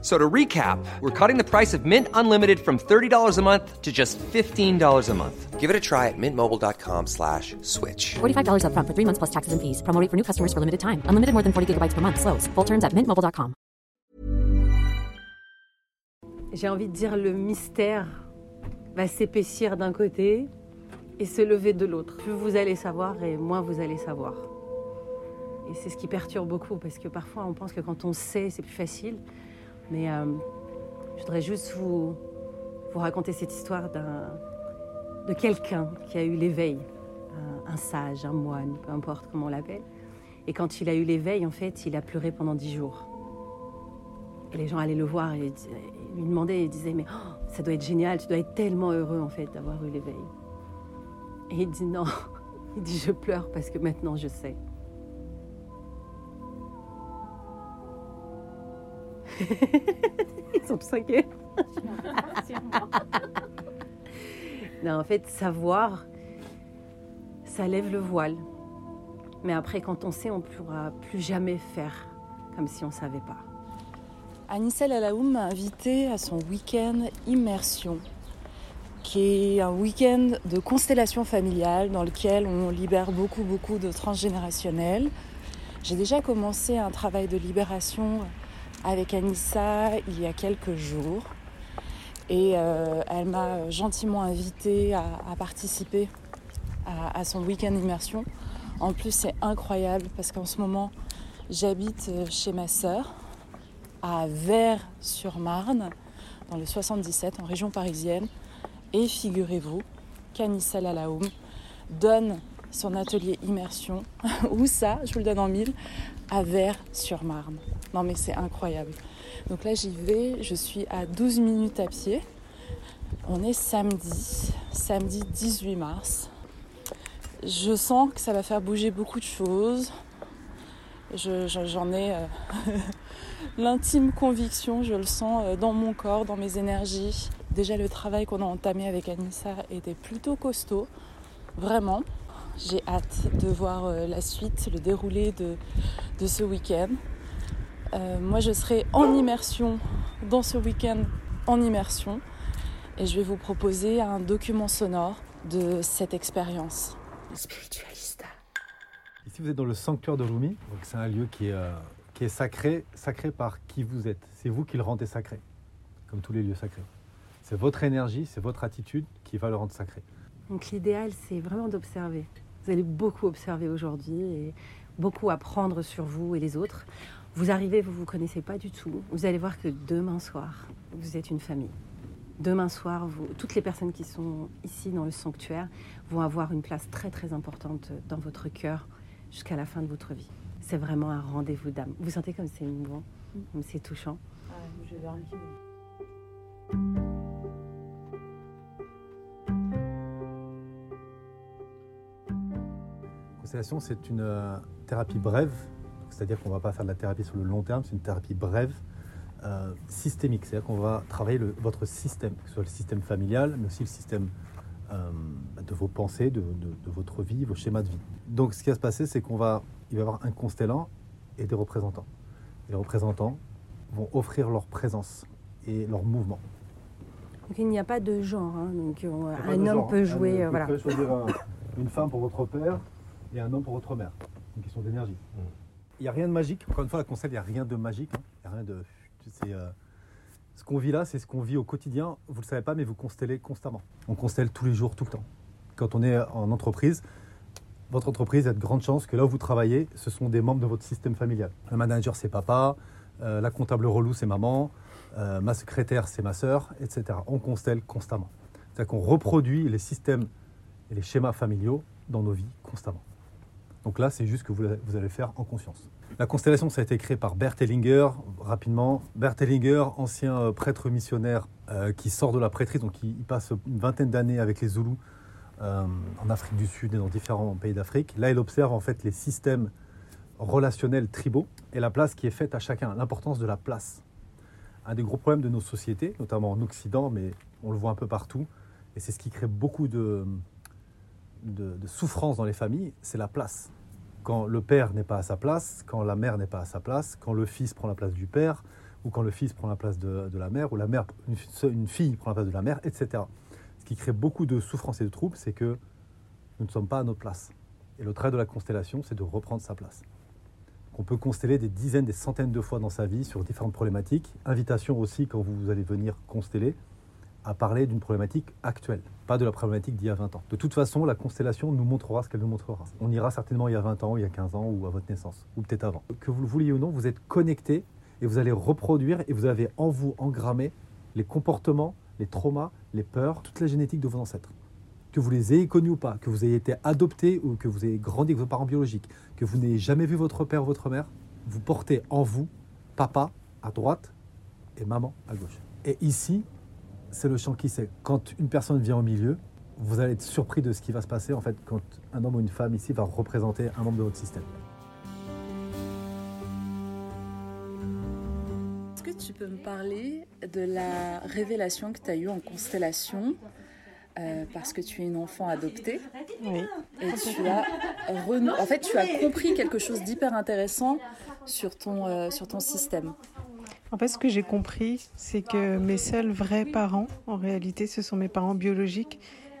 So to recap, we're cutting the price of Mint Unlimited from $30 a month to just $15 a month. Give it a try at mintmobile.com slash switch. $45 upfront for three months plus taxes and fees. Promo rate for new customers for limited time. Unlimited more than 40 gigabytes per month. Slows. Full terms at mintmobile.com. J'ai envie de dire le mystère va s'épaissir d'un côté et se lever de l'autre. Plus vous allez savoir et moins vous allez savoir. Et c'est ce qui perturbe beaucoup parce que parfois on pense que quand on sait c'est plus facile. Mais euh, je voudrais juste vous, raconter cette histoire de quelqu'un qui a eu l'éveil, un, un sage, un moine, peu importe comment on l'appelle. Et quand il a eu l'éveil, en fait, il a pleuré pendant dix jours. Et les gens allaient le voir et, lui demandaient, et disaient, mais oh, ça doit être génial, tu dois être tellement heureux en fait d'avoir eu l'éveil. Et il dit non, il dit je pleure parce que maintenant je sais. Ils sont tous inquiets. non, en fait, savoir, ça lève le voile. Mais après, quand on sait, on ne pourra plus jamais faire comme si on ne savait pas. Anissel Alaoum m'a invité à son week-end immersion, qui est un week-end de constellation familiale dans lequel on libère beaucoup, beaucoup de transgénérationnels. J'ai déjà commencé un travail de libération avec Anissa il y a quelques jours et euh, elle m'a gentiment invitée à, participer à, son week-end immersion. En plus, c'est incroyable parce qu'en ce moment, j'habite chez ma sœur à Vers-sur-Marne, dans le 77, en région parisienne. Et figurez-vous qu'Anissa Lalaoum donne son atelier immersion, où ça, je vous le donne en mille, à Vers-sur-Marne. Non mais c'est incroyable. Donc là j'y vais, je suis à 12 minutes à pied. On est samedi, samedi 18 mars. Je sens que ça va faire bouger beaucoup de choses. Je- je- J'en ai euh, l'intime conviction, je le sens euh, dans mon corps, dans mes énergies. Déjà le travail qu'on a entamé avec Anissa était plutôt costaud, vraiment. J'ai hâte de voir euh, la suite, le déroulé de, de ce week-end. Euh, moi je serai en immersion dans ce week-end en immersion et je vais vous proposer un document sonore de cette expérience. Ici, vous êtes dans le sanctuaire de Lumi. Donc, c'est un lieu qui est, euh, qui est sacré, sacré par qui vous êtes. C'est vous qui le rendez sacré, comme tous les lieux sacrés. C'est votre énergie, c'est votre attitude qui va le rendre sacré. Donc l'idéal, c'est vraiment d'observer. Vous allez beaucoup observer aujourd'hui et beaucoup apprendre sur vous et les autres. Vous arrivez, vous ne vous connaissez pas du tout. Vous allez voir que demain soir, vous êtes une famille. Demain soir, toutes les personnes qui sont ici dans le sanctuaire vont avoir une place très très importante dans votre cœur jusqu'à la fin de votre vie. C'est vraiment un rendez-vous d'âme. Vous sentez comme c'est émouvant, comme c'est touchant. Constellation, c'est une euh, thérapie brève, c'est-à-dire qu'on ne va pas faire de la thérapie sur le long terme, c'est une thérapie brève, euh, systémique, c'est-à-dire qu'on va travailler le- votre système, que ce soit le système familial, mais aussi le système euh, de vos pensées, de, de- de votre vie, vos schémas de vie. Donc ce qui va se passer, c'est qu'on va, il va y avoir un constellant et des représentants. Et les représentants vont offrir leur présence et leur mouvement. Donc il n'y a pas de genre. hein. Donc euh, un homme genre, peut jouer. euh, Vous voilà. pouvez choisir un- une femme pour votre père et un homme pour votre mère. Une question d'énergie. Il n'y a rien de magique. Encore une fois, la constelle, il n'y a rien de magique. hein. A rien de. Euh, ce qu'on vit là, c'est ce qu'on vit au quotidien. Vous ne le savez pas, mais vous constellez constamment. On constelle tous les jours, tout le temps. Quand on est en entreprise, votre entreprise a de grandes chances que là où vous travaillez, ce sont des membres de votre système familial. Le manager, c'est papa. euh, la comptable relou, c'est maman. euh, ma secrétaire, c'est ma sœur, etc. On constelle constamment. C'est-à-dire qu'on reproduit les systèmes et les schémas familiaux dans nos vies constamment. Donc là, c'est juste que vous, allez faire en conscience. La constellation, ça a été créé par Bert Hellinger, rapidement. Bert Hellinger, ancien euh, prêtre missionnaire euh, qui sort de la prêtrise, donc il, passe une vingtaine d'années avec les Zoulous euh, en Afrique du Sud et dans différents pays d'Afrique. Là, il observe en fait les systèmes relationnels tribaux et la place qui est faite à chacun, l'importance de la place. Un des gros problèmes de nos sociétés, notamment en Occident, mais on le voit un peu partout, et c'est ce qui crée beaucoup de souffrance dans les familles, c'est la place. Quand le père n'est pas à sa place, quand la mère n'est pas à sa place, quand le fils prend la place du père, ou quand le fils prend la place de, la mère, ou la mère, une, fille prend la place de la mère, etc. Ce qui crée beaucoup de souffrance et de troubles, c'est que nous ne sommes pas à notre place. Et le travail de la constellation, c'est de reprendre sa place. On peut consteller des dizaines, des centaines de fois dans sa vie sur différentes problématiques. Invitation aussi, quand vous allez venir consteller, à parler d'une problématique actuelle, pas de la problématique d'il y a 20 ans. De toute façon, la constellation nous montrera ce qu'elle nous montrera. On ira certainement il y a 20 ans, il y a 15 ans, ou à votre naissance, ou peut-être avant. Que vous le vouliez ou non, vous êtes connecté et vous allez reproduire et vous avez en vous engrammé les comportements, les traumas, les peurs, toute la génétique de vos ancêtres que vous les ayez connus ou pas, que vous ayez été adopté ou que vous ayez grandi avec vos parents biologiques, que vous n'ayez jamais vu votre père ou votre mère, vous portez en vous papa à droite et maman à gauche. Et ici, c'est le champ qui sait. Quand une personne vient au milieu, vous allez être surpris de ce qui va se passer en fait quand un homme ou une femme ici va représenter un membre de votre système. Est-ce que tu peux me parler de la révélation que tu as eue en constellation euh, parce que tu es une enfant adoptée? Oui. et tu as renou- en fait tu as compris quelque chose d'hyper intéressant sur ton euh, sur ton système. En fait, ce que j'ai compris, c'est que mes seuls vrais parents, en réalité, ce sont mes parents biologiques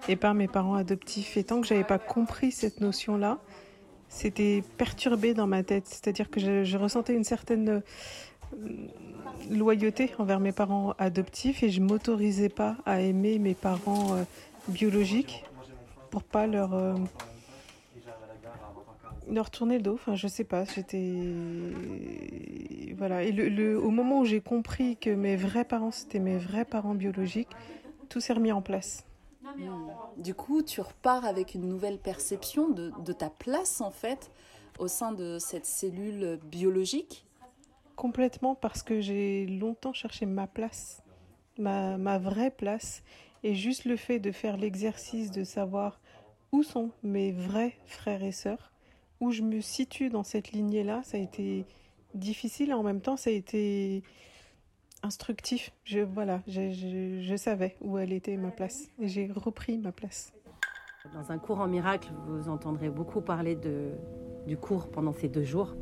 et pas mes parents adoptifs. Et tant que j'avais pas compris cette notion-là, c'était perturbé dans ma tête. C'est-à-dire que je, ressentais une certaine euh, loyauté envers mes parents adoptifs et je m'autorisais pas à aimer mes parents euh, biologiques pour pas leur euh, leur tourner le dos. Enfin, je sais pas. J'étais voilà. Et le, le- au moment où j'ai compris que mes vrais parents c'était mes vrais parents biologiques, tout s'est remis en place. Du coup, tu repars avec une nouvelle perception de, de ta place en fait au sein de cette cellule biologique? Complètement parce que j'ai longtemps cherché ma place, ma, ma vraie place. Et juste le fait de faire l'exercice de savoir où sont mes vrais frères et sœurs, où je me situe dans cette lignée-là, ça a été difficile et en même temps ça a été instructif. Je, voilà, je, savais où elle était ma place et j'ai repris ma place. Dans un cours en miracle, vous entendrez beaucoup parler du cours pendant ces deux jours,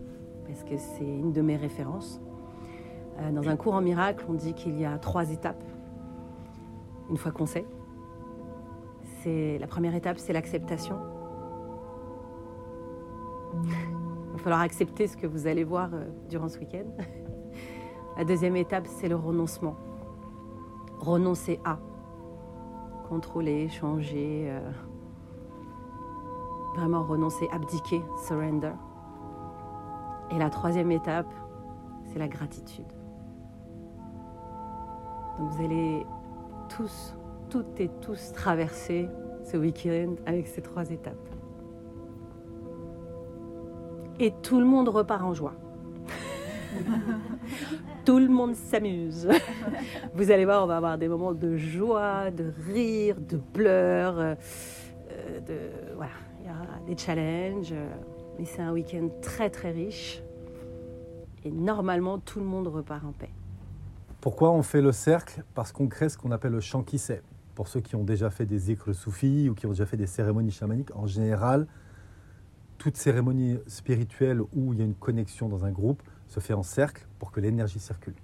parce que c'est une de mes références. Euh, dans un cours en miracle, on dit qu'il y a trois étapes. Une fois qu'on sait, la première étape, c'est l'acceptation. Il va falloir accepter ce que vous allez voir euh, durant ce week-end. La deuxième étape, c'est le renoncement. Renoncer à. Contrôler, changer. euh, vraiment renoncer, abdiquer, surrender. Et la troisième étape, c'est la gratitude. Donc vous allez tous, toutes et tous traverser ce week-end avec ces trois étapes. Et tout le monde repart en joie. tout le monde s'amuse. Vous allez voir, on va avoir des moments de joie, de rire, de pleurs, euh, de voilà, il y aura des challenges. euh, Mais c'est un week-end très très riche. Et normalement, tout le monde repart en paix. Pourquoi on fait le cercle? Parce qu'on crée ce qu'on appelle le chant qui sait. Pour ceux qui ont déjà fait des zikrs soufis ou qui ont déjà fait des cérémonies chamaniques, en général, toute cérémonie spirituelle où il y a une connexion dans un groupe se fait en cercle pour que l'énergie circule.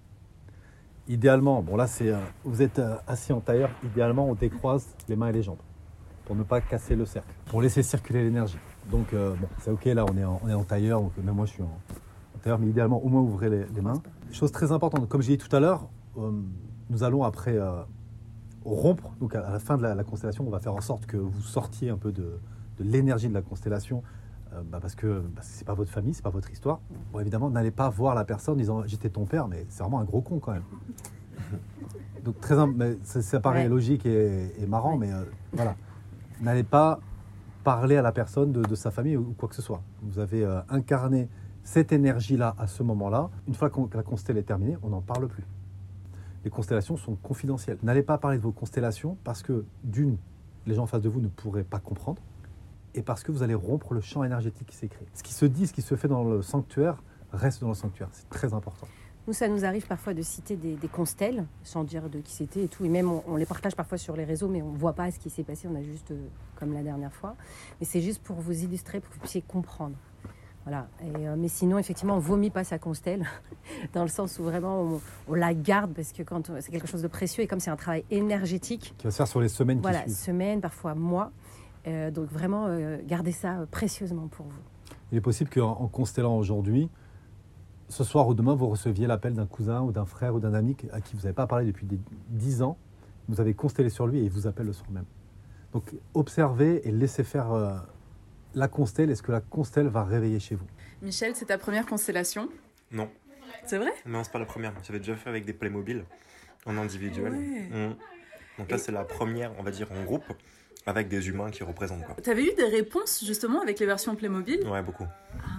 Idéalement, bon là c'est, euh, vous êtes euh, assis en tailleur, idéalement on décroise les mains et les jambes pour ne pas casser le cercle, pour laisser circuler l'énergie. Donc euh, c'est ok là on est en, on est en tailleur, donc même moi je suis en, tailleur, mais idéalement au moins ouvrez les, mains. Chose très importante, comme j'ai dit tout à l'heure, nous allons après rompre, donc à, la fin de la, la constellation, on va faire en sorte que vous sortiez un peu de l'énergie de la constellation, euh, bah, parce que bah, c'est pas votre famille, c'est pas votre histoire. Bon, évidemment, n'allez pas voir la personne en disant j'étais ton père, mais c'est vraiment un gros con quand même. Donc très, mais ça, ça paraît Ouais. logique et, et marrant, mais euh, voilà, n'allez pas parler à la personne de, de sa famille ou quoi que ce soit. Vous avez euh, incarné cette énergie-là à ce moment-là. Une fois que la constelle est terminée, on n'en parle plus. Les constellations sont confidentielles. N'allez pas parler de vos constellations parce que, d'une, les gens en face de vous ne pourraient pas comprendre. Et parce que vous allez rompre le champ énergétique qui s'est créé. Ce qui se dit, ce qui se fait dans le sanctuaire, reste dans le sanctuaire. C'est très important. Nous, ça nous arrive parfois de citer des, des constelles, sans dire de qui c'était et tout. Et même, on, on les partage parfois sur les réseaux, mais on ne voit pas ce qui s'est passé. On a juste, euh, comme la dernière fois. Mais c'est juste pour vous illustrer, pour que vous puissiez comprendre. Voilà. Et, euh, mais sinon, effectivement, on vomit pas sa constelle, dans le sens où vraiment on, on la garde parce que quand c'est quelque chose de précieux et comme c'est un travail énergétique, Qui va se faire sur les semaines voilà, qui suivent. semaines, parfois mois. Euh, donc vraiment, euh, gardez ça euh, précieusement pour vous. Il est possible qu'en en constellant aujourd'hui, ce soir ou demain, vous receviez l'appel d'un cousin ou d'un frère ou d'un ami à qui vous n'avez pas parlé depuis des 10 ans. Vous avez constellé sur lui et il vous appelle le soir même. Donc observez et laissez faire euh, la constelle et ce que la constelle va réveiller chez vous? Michel, c'est ta première constellation? Non, C'est vrai? Non, c'est pas la première. J'avais déjà fait avec des Playmobil en individuel. Ouais. Mm. Donc là, Et- c'est la première, on va dire, en groupe, avec des humains qui représentent quoi. T'avais eu des réponses justement avec les versions Playmobil Ouais, beaucoup.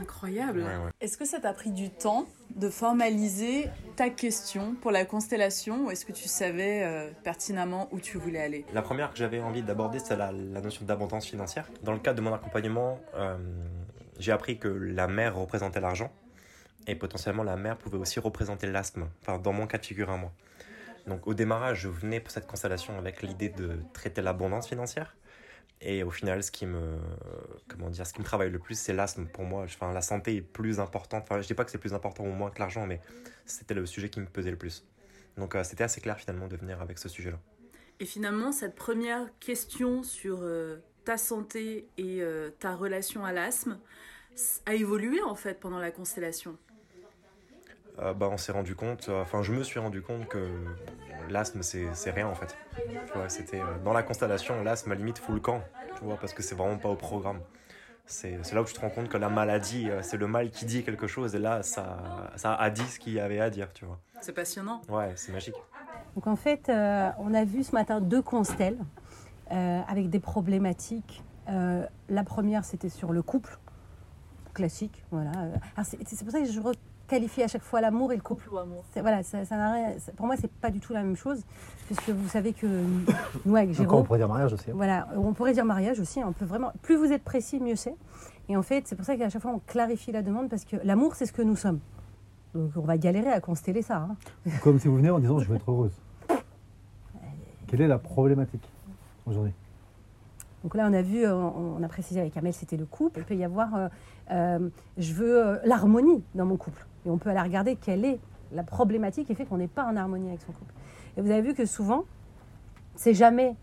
Incroyable. Ouais, ouais. Est-ce que ça t'a pris du temps de formaliser ta question pour la constellation ou est-ce que tu savais euh, pertinemment où tu voulais aller? La première que j'avais envie d'aborder, c'est la, la notion d'abondance financière. Dans le cadre de mon accompagnement, euh, j'ai appris que la mer représentait l'argent et potentiellement la mer pouvait aussi représenter l'asthme, enfin dans mon cas de figure à moi. Donc au démarrage, je venais pour cette constellation avec l'idée de traiter l'abondance financière. Et au final, ce qui me, comment dire, ce qui me travaille le plus, c'est l'asthme. Pour moi, enfin, la santé est plus importante. Enfin, je dis pas que c'est plus important ou moins que l'argent, mais c'était le sujet qui me pesait le plus. Donc euh, c'était assez clair finalement de venir avec ce sujet-là. Et finalement, cette première question sur euh, ta santé et euh, ta relation à l'asthme a évolué en fait pendant la constellation? Euh, bah, on s'est rendu compte, euh, enfin je me suis rendu compte que l'asthme c'est c'est rien en fait. C'était euh, dans la constellation, l'asthme à limite fout le camp, tu vois, parce que c'est vraiment pas au programme. C'est c'est là où tu te rends compte que la maladie, euh, c'est le mal qui dit quelque chose, et là ça, ça a dit ce qu'il y avait à dire, tu vois. C'est passionnant. Ouais, c'est magique. Donc en fait, euh, on a vu ce matin deux constelles euh, avec des problématiques. Euh, la première, c'était sur le couple, classique. Voilà. Alors, C'est c'est pour ça que je requalifie à chaque fois l'amour et le couple. C'est- Voilà, ça, ça n'a rien- c'est- pour moi, c'est pas du tout la même chose, puisque vous savez que nous, avec Encore, on Jérôme, pourrait dire mariage aussi. hein. voilà, on pourrait dire mariage aussi. hein, On peut vraiment, plus vous êtes précis, mieux c'est. Et en fait, c'est pour ça qu'à chaque fois, on clarifie la demande, parce que l'amour, c'est ce que nous sommes. Donc, on va galérer à consteller ça. hein. Comme si vous venez en disant je veux être heureuse. Quelle est la problématique aujourd'hui? Donc là, on a vu, euh, on, on a précisé avec Amel, c'était le couple. Il peut y avoir, euh, euh, je veux euh, l'harmonie dans mon couple. Et on peut aller regarder quelle est la problématique qui fait qu'on n'est pas en harmonie avec son couple. Et vous avez vu que souvent, c'est jamais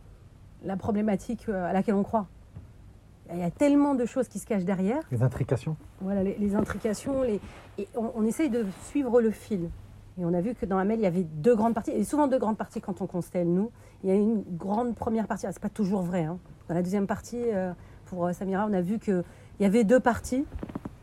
la problématique euh, à laquelle on croit. Il y a tellement de choses qui se cachent derrière. Les intrications Voilà, les, les intrications, les... et on, on essaye de suivre le fil. Et on a vu que dans la mail, il y avait deux grandes parties, et souvent deux grandes parties quand on constelle, nous. Il y a une grande première partie, ah, c'est pas toujours vrai. hein. Dans la deuxième partie, euh, pour euh, Samira, on a vu qu'il y avait deux parties,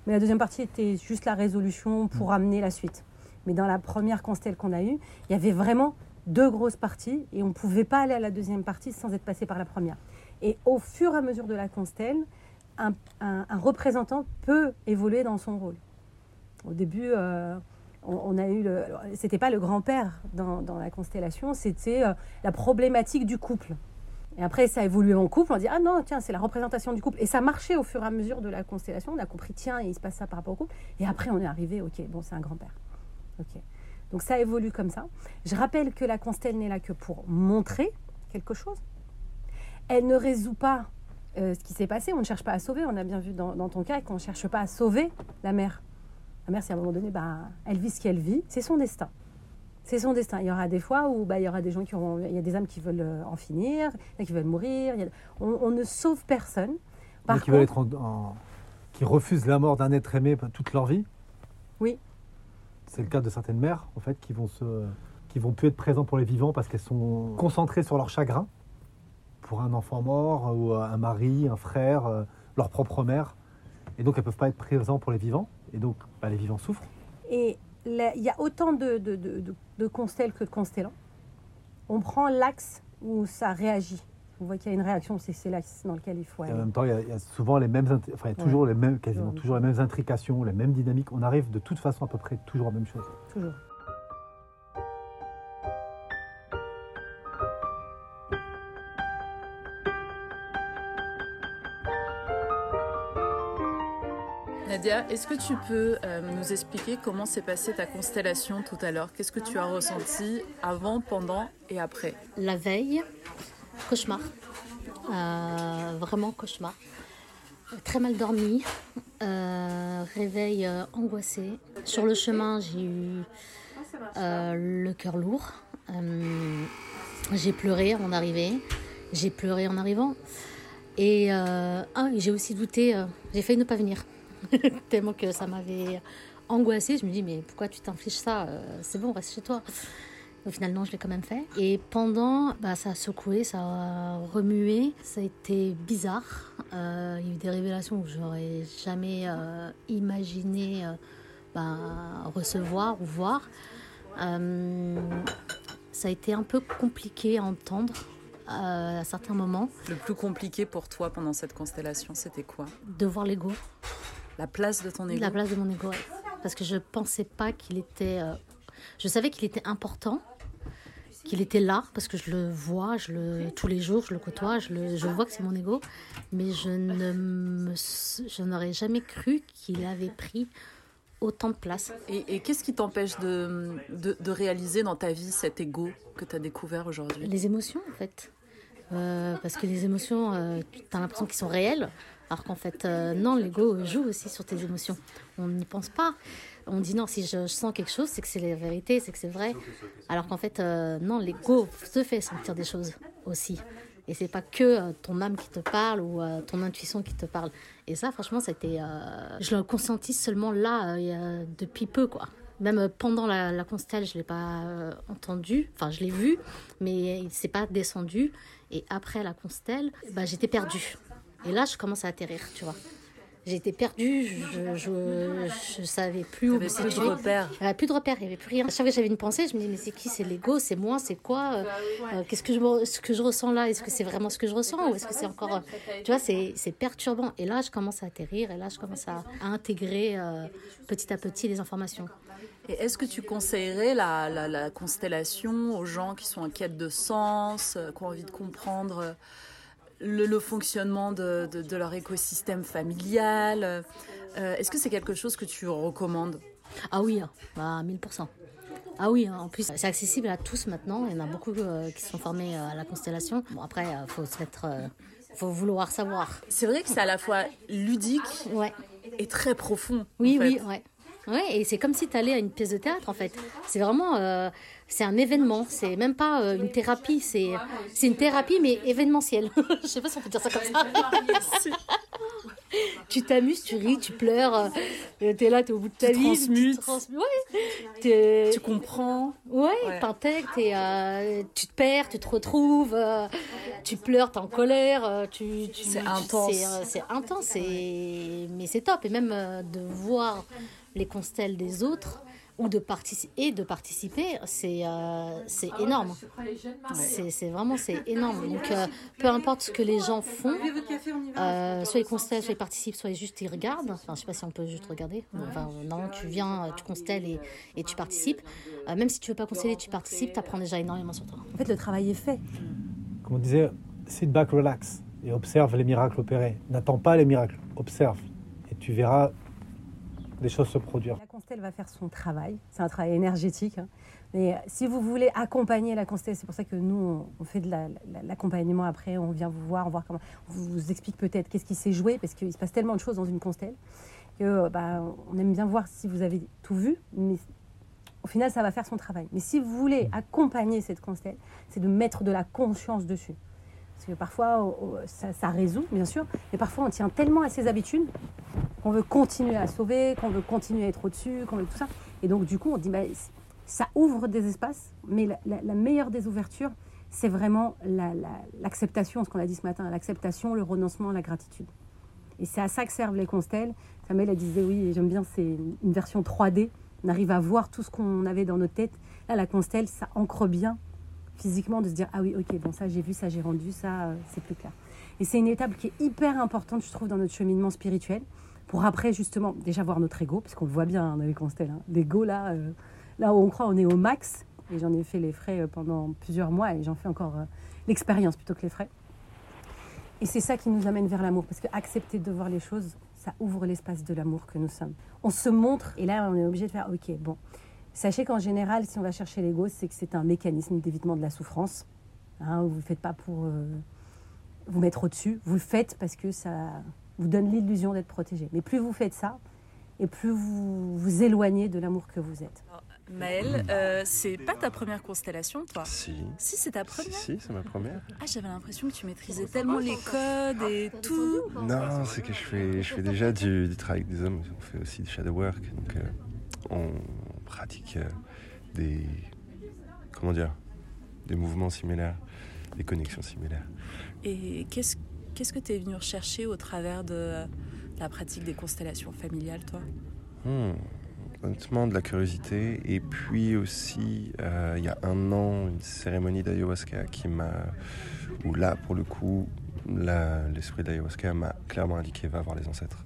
mais la deuxième partie était juste la résolution pour amener la suite. Mais dans la première constelle qu'on a eue, il y avait vraiment deux grosses parties, et on ne pouvait pas aller à la deuxième partie sans être passé par la première. Et au fur et à mesure de la constelle, un, un- un représentant peut évoluer dans son rôle. Au début, euh, on, on a eu le. alors, C'était pas le grand-père dans, dans la constellation, c'était euh, la problématique du couple. Et après, ça a évolué en couple. On dit ah non, tiens, c'est la représentation du couple. Et ça marchait au fur et à mesure de la constellation. On a compris tiens, il se passe ça par rapport au couple. Et après, on est arrivé, ok, bon, c'est un grand-père. Ok. Donc ça évolue comme ça. Je rappelle que la constelle n'est là que pour montrer quelque chose. Elle ne résout pas euh, ce qui s'est passé. On ne cherche pas à sauver. On a bien vu dans, ton cas qu'on ne cherche pas à sauver la mère. La mère, c'est à un moment donné, bah, elle vit ce qu'elle vit. C'est son destin. C'est son destin. Il y aura des fois où bah, il y aura des gens qui auront. Il y a des âmes qui veulent euh, en finir, il y en a qui veulent mourir. il y a- on, on ne sauve personne. Par qui, contre- être en- en- qui refusent la mort d'un être aimé toute leur vie? Oui. C'est le cas de certaines mères, en fait, qui vont se, qui vont plus être présentes pour les vivants parce qu'elles sont concentrées sur leur chagrin pour un enfant mort ou un mari, un frère, euh, leur propre mère, et donc elles peuvent pas être présentes pour les vivants, et donc bah, les vivants souffrent. Et il y a autant de, de, de, constelles que de constellants. On prend l'axe où ça réagit. On voit qu'il y a une réaction, c'est c'est l'axe dans lequel il faut Et aller. en même temps, il y a, il y a souvent les mêmes, enfin, il y a toujours les mêmes, quasiment toujours les mêmes intrications, les mêmes dynamiques. On arrive de toute façon à peu près toujours à la même chose. Toujours. Nadia, est-ce que tu peux euh, nous expliquer comment s'est passée ta constellation tout à l'heure? Qu'est-ce que tu as ressenti avant, pendant et après? La veille, cauchemar. Euh, vraiment cauchemar. Très mal dormi, euh, réveil angoissé. Sur le chemin, j'ai eu le cœur lourd. J'ai pleuré en arrivée. J'ai pleuré en arrivant. Et ah, j'ai aussi douté. j'ai failli ne pas venir. Tellement que ça m'avait angoissée. Je me dis, mais pourquoi tu t'infliges ça Euh, C'est bon, reste chez toi. Au final, non, je l'ai quand même fait. Et pendant, bah, ça a secoué, ça a remué. Ça a été bizarre. Euh, il y a eu des révélations que j'aurais jamais euh, imaginé euh, bah, recevoir ou voir. Ça a été un peu compliqué à entendre à certains moments. Le plus compliqué pour toi pendant cette constellation, c'était quoi? De voir l'ego. La place de ton ego La place de mon ego, ouais. Parce que je pensais pas qu'il était. euh, Je savais qu'il était important, qu'il était là, parce que je le vois, je le tous les jours, je le côtoie, je, le, je vois que c'est mon ego, mais je ne me, je n'aurais jamais cru qu'il avait pris autant de place. Et, et qu'est-ce qui t'empêche de, de, de réaliser dans ta vie cet ego que tu as découvert aujourd'hui? Les émotions, en fait. Euh, parce que les émotions, euh, tu as l'impression qu'ils sont réelles, alors qu'en fait, euh, non, l'ego joue aussi sur tes émotions. On n'y pense pas. On dit non, si je, sens quelque chose, c'est que c'est la vérité, c'est que c'est vrai. Alors qu'en fait, euh, non, l'ego se fait sentir des choses aussi. Et c'est pas que euh, ton âme qui te parle ou ton intuition qui te parle. Et ça, franchement, été, euh, je l'ai consenti seulement là, depuis peu, quoi. Même pendant la, la constelle, je l'ai pas entendu. Enfin, je l'ai vu, mais il s'est pas descendu. Et après la constelle, bah, j'étais perdue. Et là, je commence à atterrir, tu vois. J'étais perdue, je, je, je savais plus où me plus de situer. repères. Il n'y avait plus de repères, il n'y avait plus rien. À chaque fois que j'avais une pensée, je me disais, mais c'est qui C'est l'ego C'est moi C'est quoi Euh, euh, Qu'est-ce que je, ce que je ressens là? Est-ce que c'est vraiment ce que je ressens Ou est-ce que c'est encore. euh, Tu vois, c'est perturbant. Et là, je commence à atterrir, et là, je commence à, à intégrer euh, petit à petit les informations. Et est-ce que tu conseillerais la, la, la constellation aux gens qui sont en quête de sens, qui ont envie de comprendre le, le fonctionnement de, de, de leur écosystème familial euh, Est-ce que c'est quelque chose que tu recommandes? Ah oui, hein, bah, 1000%. Ah oui, hein, en plus, c'est accessible à tous maintenant. Il y en a beaucoup euh, qui sont formés euh, à la constellation. Bon, après, il faut se mettre. euh, faut vouloir savoir. C'est vrai que c'est à la fois ludique Ouais. et très profond. Oui, en fait. oui, ouais. Ouais, et c'est comme si tu allais à une pièce de théâtre en fait. C'est vraiment, euh, c'est un événement. C'est même pas euh, une thérapie. C'est, c'est une thérapie mais événementielle. Je sais pas si on peut dire ça comme ça. tu t'amuses, tu ris, tu pleures. Euh, t'es là, t'es au bout de ta Tu vie. transmutes. transmutes, ouais. Tu comprends Ouais, Ouais. t'intègres, t'es, euh, tu te perds, tu te retrouves, euh, tu pleures, t'es en colère, tu, tu- C'est tu- intense. C'est, euh, c'est intense, c'est- mais c'est top. Et même euh, de voir les constelles des autres ou de participer et de participer, c'est euh, c'est énorme. C'est, c'est vraiment c'est énorme. Donc euh, peu importe ce que les gens font, euh, soit ils constellent, soit ils participent, soit ils juste ils regardent. Enfin, je sais pas si on peut juste regarder. Enfin, non, tu viens, euh, tu constelles et, et tu participes. Euh, même si tu veux pas consteller, tu participes, tu apprends déjà énormément sur toi. En fait, le travail est fait. Comme on disait, sit back, relax et observe les miracles opérés. N'attends pas les miracles, observe et tu verras des choses se produire. La constelle va faire son travail. C'est un travail énergétique. hein. Mais euh, si vous voulez accompagner la constelle, c'est pour ça que nous, on, fait de la- la- l'accompagnement après. On vient vous voir, on, voir comment, on vous explique peut-être qu'est-ce qui s'est joué, parce qu'il se passe tellement de choses dans une constelle que euh, bah, on aime bien voir si vous avez tout vu. Mais au final, ça va faire son travail. Mais si vous voulez accompagner cette constelle, c'est de mettre de la conscience dessus. Parce que parfois, oh, oh, ça, résout, bien sûr, mais parfois on tient tellement à ses habitudes qu'on veut continuer à sauver, qu'on veut continuer à être au-dessus, qu'on veut tout ça. Et donc, du coup, on dit, bah, ça ouvre des espaces, mais la, meilleure des ouvertures, c'est vraiment la- la- l'acceptation, ce qu'on a dit ce matin, l'acceptation, le renoncement, la gratitude. Et c'est à ça que servent les constelles. Samuel, elle disait, oui, j'aime bien, c'est une version 3D. On arrive à voir tout ce qu'on avait dans notre tête. Là, la constelle, ça ancre bien physiquement de se dire, ah oui, ok, bon, ça j'ai vu, ça j'ai rendu, ça euh, c'est plus clair. Et c'est une étape qui est hyper importante, je trouve, dans notre cheminement spirituel, pour après, justement, déjà voir notre ego, parce qu'on le voit bien hein, dans les constelles. hein. L'ego, là, euh, là où on croit, on est au max. Et j'en ai fait les frais euh, pendant plusieurs mois, et j'en fais encore l'expérience plutôt que les frais. Et c'est ça qui nous amène vers l'amour, parce que accepter de voir les choses, ça ouvre l'espace de l'amour que nous sommes. On se montre et là on est obligé de faire ok bon. Sachez qu'en général, si on va chercher l'ego, c'est que c'est un mécanisme d'évitement de la souffrance. Hein, vous ne le faites pas pour euh, vous mettre au-dessus, vous le faites parce que ça vous donne l'illusion d'être protégé. Mais plus vous faites ça, et plus vous vous éloignez de l'amour que vous êtes. Maëlle, euh, c'est pas ta première constellation, toi? Si. Si, c'est ta première? Si, si c'est ma première. Ah, j'avais l'impression que tu maîtrisais tellement les codes et tout. Non, c'est que je fais, je fais déjà du, du travail avec des hommes. On fait aussi du shadow work. Donc, euh, on pratique euh, des. Comment dire Des mouvements similaires, des connexions similaires. Et qu'est-ce qu'est-ce que tu es venu rechercher au travers de la pratique des constellations familiales, toi? Hmm, Honnêtement, de la curiosité. Et puis aussi, euh, il y a un an, une cérémonie d'ayahuasca qui m'a. Où là, pour le coup, l'esprit d'ayahuasca m'a clairement indiqué va voir les ancêtres.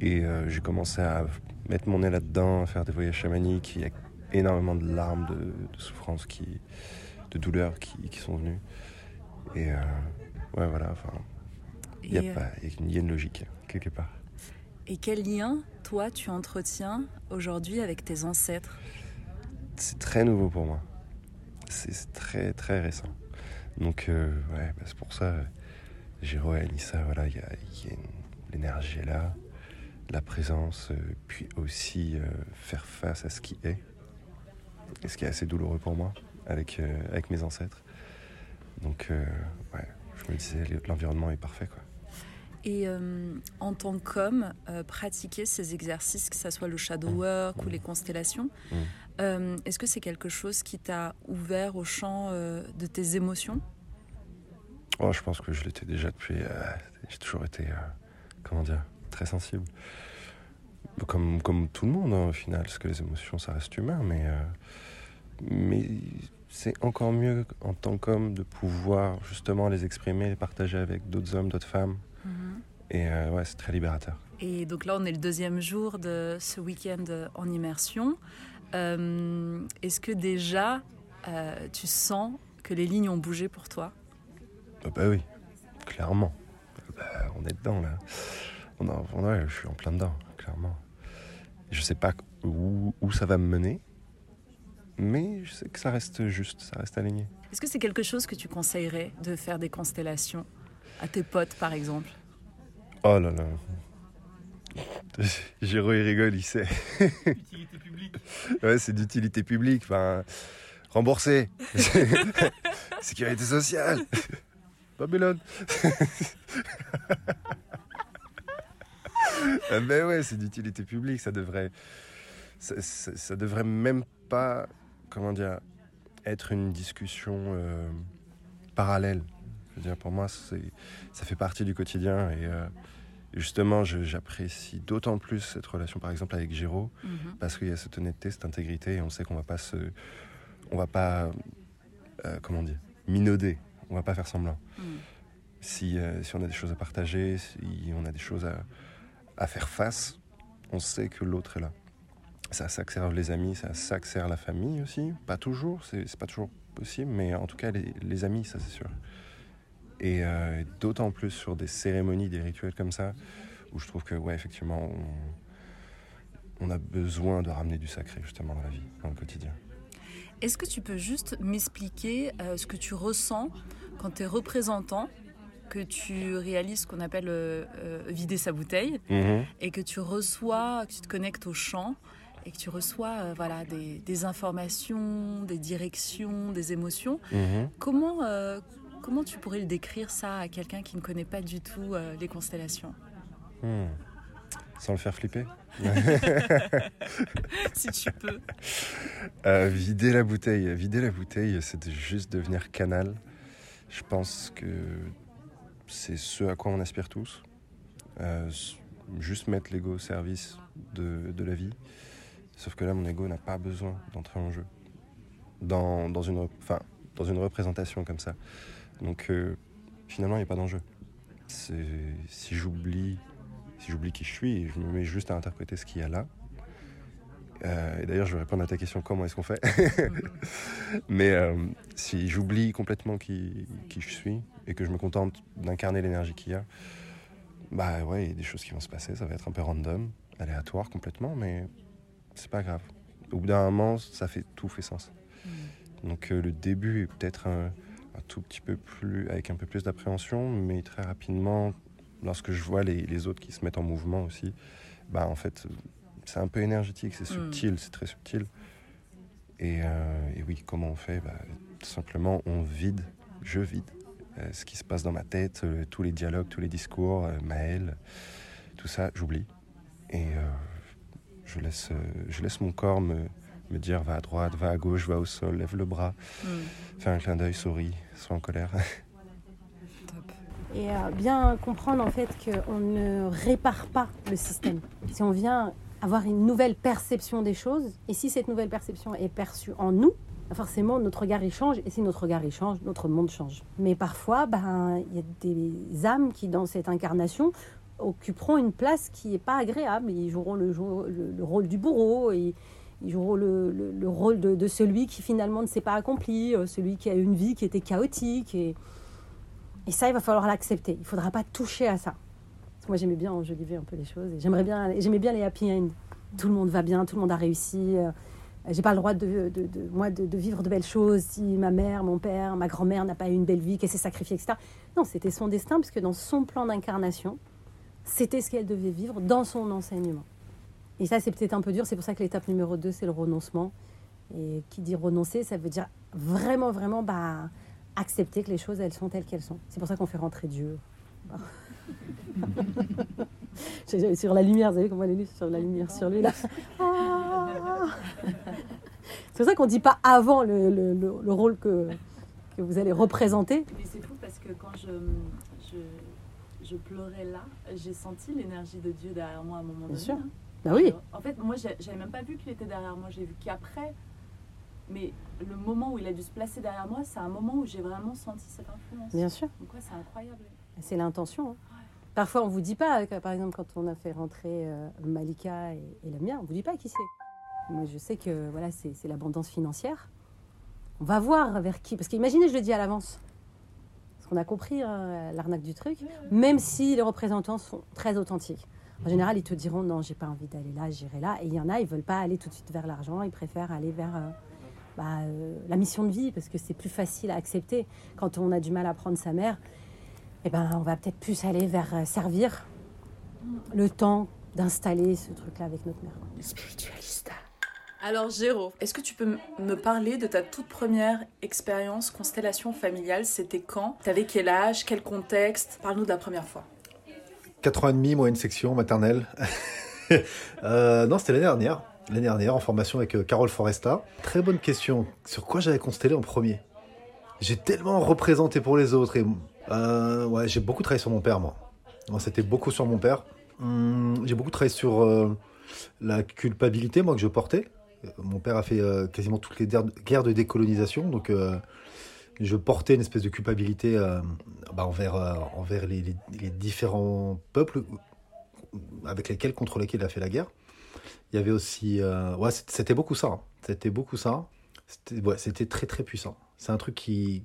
Et euh, j'ai commencé à mettre mon nez là-dedans, faire des voyages chamaniques. Il y a énormément de larmes, de, de souffrances, qui, de douleurs qui, qui sont venues. Et euh, ouais, voilà. Enfin, il y, Et, a euh, pas- il y a une- logique, quelque part. Et quel lien, toi, tu entretiens aujourd'hui avec tes ancêtres? C'est très nouveau pour moi. C'est très très récent. Donc euh, ouais, bah, c'est pour ça, euh, Jiro et Anissa, voilà, il y a, il y a une- l'énergie est là, la présence, euh, puis aussi euh, faire face à ce qui est, et ce qui est assez douloureux pour moi avec, euh, avec mes ancêtres. Donc ouais, je me disais, l'environnement est parfait quoi. Et euh, en tant qu'homme, euh, pratiquer ces exercices, que ce soit le shadow work ou les constellations, Mm. euh, est-ce que c'est quelque chose qui t'a ouvert au champ de tes émotions? Oh, je pense que je l'étais déjà depuis. j'ai toujours été, comment dire, très sensible. Comme, comme tout le monde, hein, au final, parce que les émotions, ça reste humain, mais, euh, mais c'est encore mieux en tant qu'homme de pouvoir justement les exprimer, les partager avec d'autres hommes, d'autres femmes. Et euh, ouais, c'est très libérateur. Et donc là, on est le deuxième jour de ce week-end en immersion. Euh, Est-ce que déjà, euh, tu sens que les lignes ont bougé pour toi? Ah bah oui, clairement. Bah, on est dedans là. On a- on- ouais, je suis en plein dedans, clairement. Je sais pas où, où ça va me mener, mais je sais que ça reste juste, ça reste aligné. Est-ce que c'est quelque chose que tu conseillerais de faire des constellations à tes potes, par exemple? Oh là là. Géro il rigole, il sait. Utilité publique. Ouais, c'est d'utilité publique, enfin, remboursé. Sécurité sociale. Babylone. Ah ben ouais, c'est d'utilité publique, ça devrait, ça, ça- ça devrait même pas, comment dire, être une discussion euh, parallèle. Je veux dire, pour moi, c'est, ça fait partie du quotidien et euh, justement, j'apprécie d'autant plus cette relation, par exemple, avec Géraud, parce qu'il y a cette honnêteté, cette intégrité, et on sait qu'on va pas se, on va pas, euh, comment dire, minauder, on va pas faire semblant. Si, euh, si on a des choses à partager, si on a des choses à, à faire face, on sait que l'autre est là. Ça que servent les amis, ça que sert la famille aussi. Pas toujours, c'est pas toujours possible, mais en tout cas, les, amis, ça c'est sûr. Et euh, d'autant plus sur des cérémonies, des rituels comme ça, où je trouve que, ouais, effectivement, on, on a besoin de ramener du sacré justement dans la vie, dans le quotidien. Est-ce que tu peux juste m'expliquer euh, ce que tu ressens quand tu es représentant, que tu réalises ce qu'on appelle euh, euh, vider sa bouteille, et que tu reçois, que tu te connectes au chant, et que tu reçois euh, voilà, des, des informations, des directions, des émotions. Mhm. Comment, comment tu pourrais le décrire ça à quelqu'un qui ne connaît pas du tout les constellations? Hmm. Sans le faire flipper Si tu peux. Vider la bouteille. Vider la bouteille, c'est juste devenir canal. Je pense que c'est ce à quoi on aspire tous. Euh, juste mettre l'ego au service de, de la vie. Sauf que là, mon ego n'a pas besoin d'entrer en jeu. Dans, dans, une, enfin, dans une représentation comme ça. Donc euh, finalement, il n'y a pas d'enjeu. Si j'oublie si j'oublie qui je suis, je me mets juste à interpréter ce qu'il y a là. Euh, et d'ailleurs, je vais répondre à ta question comment est-ce qu'on fait Mais euh, si j'oublie complètement qui, qui je suis et que je me contente d'incarner l'énergie qu'il y a, Bah ouais, il y a des choses qui vont se passer, ça va être un peu random, aléatoire complètement, mais c'est pas grave. Au bout d'un moment, ça fait tout fait sens. Donc euh, le début est peut-être un, un tout petit peu plus, avec un peu plus d'appréhension, mais très rapidement, lorsque je vois les, les autres qui se mettent en mouvement aussi, bah en fait, c'est un peu énergétique, c'est Mm. subtil, c'est très subtil. Et, euh, et oui, comment on fait? Bah, Tout simplement, on vide, je vide euh, ce qui se passe dans ma tête, euh, tous les dialogues, tous les discours, euh, Maël, tout ça, j'oublie. Et euh, je, laisse, euh, je laisse mon corps me, me dire va à droite, va à gauche, va au sol, lève le bras, Mm. fais un clin d'œil, souris, sois en colère. Et bien comprendre en fait qu'on ne répare pas le système. Si on vient avoir une nouvelle perception des choses, et si cette nouvelle perception est perçue en nous, bah, forcément notre regard il change, et si notre regard il change, notre monde change. Mais parfois, ben, il y a des âmes qui dans cette incarnation occuperont une place qui n'est pas agréable. Ils joueront le, rôle du bourreau, et ils joueront le, le- le rôle de, de celui qui finalement ne s'est pas accompli, euh, celui qui a une vie qui était chaotique. Et, et ça, il va falloir l'accepter. Il ne faudra pas toucher à ça. Moi, j'aimais bien enjoliver un peu les choses. J'aimerais bien, j'aimais bien les happy end. Tout le monde va bien, tout le monde a réussi. euh, J'ai pas le droit de, de- moi de vivre de belles choses si ma mère, mon père, ma grand-mère n'a pas eu une belle vie, qu'elle s'est sacrifiée, etc. Non, c'était son destin, puisque dans son plan d'incarnation, c'était ce qu'elle devait vivre dans son enseignement. Et ça, c'est peut-être un peu dur. C'est pour ça que l'étape numéro 2, c'est le renoncement. Et qui dit renoncer, ça veut dire vraiment, vraiment bah, accepter que les choses, elles sont telles qu'elles sont. C'est pour ça qu'on fait rentrer Dieu. Sur la lumière, vous savez comment elle est nue sur la lumière sur lui là. Ah. C'est pour ça qu'on dit pas avant le, le- le- le rôle que, que vous allez représenter. Mais c'est fou parce que quand je, je, je pleurais là, j'ai senti l'énergie de Dieu derrière moi à un moment Bien donné. sûr. hein. Bah oui. En fait, moi, j'avais même pas vu qu'il était derrière moi. J'ai vu qu'après. Mais le moment où il a dû se placer derrière moi, c'est un moment où j'ai vraiment senti cette influence. Bien sûr. Donc, ouais, c'est incroyable. C'est l'intention. hein. Parfois, on vous dit pas, par exemple, quand on a fait rentrer euh, Malika et, et Lamia, on vous dit pas qui c'est. Moi, je sais que voilà, c'est c'est l'abondance financière. On va voir vers qui. Parce qu'imaginez, je le dis à l'avance. Parce qu'on a compris hein, l'arnaque du truc, même si les représentants sont très authentiques. En général, ils te diront non, j'ai pas envie d'aller là, j'irai là. Et il y en a, ils veulent pas aller tout de suite vers l'argent, ils préfèrent aller vers euh, bah, euh, la mission de vie parce que c'est plus facile à accepter quand on a du mal à prendre sa mère. Eh ben, on va peut-être plus aller vers euh, servir le temps d'installer ce truc-là avec notre mère. Spiritualista. Alors, Géraud, est-ce que tu peux me parler de ta toute première expérience constellation familiale? C'était quand? T'avais quel âge? Quel contexte? Parle-nous de la première fois. 4 ans et demi, moyenne section, maternelle. Euh, non, c'était l'année dernière. L'année dernière, en formation avec euh, Carole Foresta. Très bonne question. Sur quoi j'avais constellé en premier? J'ai tellement représenté pour les autres. Et, euh, ouais, j'ai beaucoup travaillé sur mon père, moi. C'était beaucoup sur mon père. Hum, j'ai beaucoup travaillé sur euh, la culpabilité, moi, que je portais. Euh, Mon père a fait quasiment toutes les guerres de décolonisation, donc je portais une espèce de culpabilité bah, envers, les, différents peuples avec lesquels, contre lesquels il a fait la guerre. Il y avait aussi... ouais, c'était c'était beaucoup ça. hein. C'était beaucoup ça. C'était très très puissant. C'est un truc qui,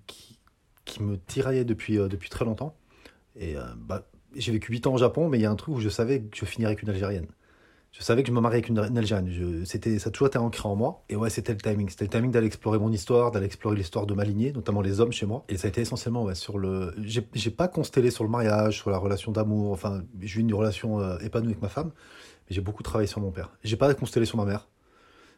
qui me tiraillait depuis, euh, depuis très longtemps. Et euh, bah, j'ai vécu 8 ans au Japon, mais il y a un truc où je savais que je finirais avec une Algérienne. Je savais que je me mariais avec une, Algérienne. C'était, ça a toujours été ancré en moi. Et ouais, c'était le timing. C'était le timing d'aller explorer mon histoire, d'aller explorer l'histoire de ma lignée, notamment les hommes chez moi. Et ça a été essentiellement ouais, sur le. J'ai pas constellé sur le mariage, sur la relation d'amour. Enfin, j'ai eu une relation euh, épanouie avec ma femme, mais j'ai beaucoup travaillé sur mon père. J'ai pas constellé sur ma mère.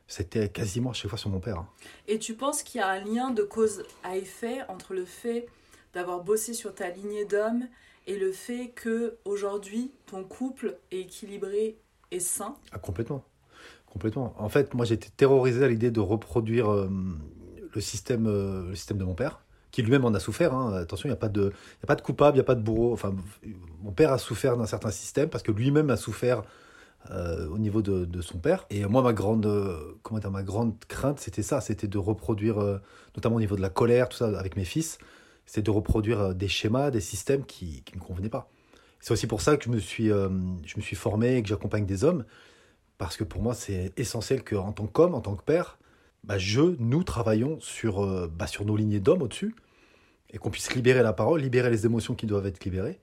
C'était quasiment à chaque fois sur mon père. hein. Et tu penses qu'il y a un lien de cause à effet entre le fait d'avoir bossé sur ta lignée d'hommes et le fait que aujourd'hui ton couple est équilibré et sain? Ah, complètement. Complètement. En fait, moi, j'étais terrorisé à l'idée de reproduire euh, le, système, euh, le système de mon père, qui lui-même en a souffert. hein. Attention, il n'y a, pas de- y a pas de coupable, il n'y a pas de bourreau. Enfin, mon père a souffert d'un certain système parce que lui-même a souffert euh, au niveau de, son père. Et moi, ma grande, euh, comment dire, ma grande crainte, c'était ça, c'était de reproduire, euh, notamment au niveau de la colère, tout ça, avec mes fils, c'était de reproduire des schémas, des systèmes qui ne me convenaient pas. C'est aussi pour ça que je me suis, je me suis formé et que j'accompagne des hommes, parce que pour moi, c'est essentiel qu'en tant qu'homme, en tant que père, bah, je, nous travaillons sur, bah, sur nos lignées d'hommes au-dessus, et qu'on puisse libérer la parole, libérer les émotions qui doivent être libérées,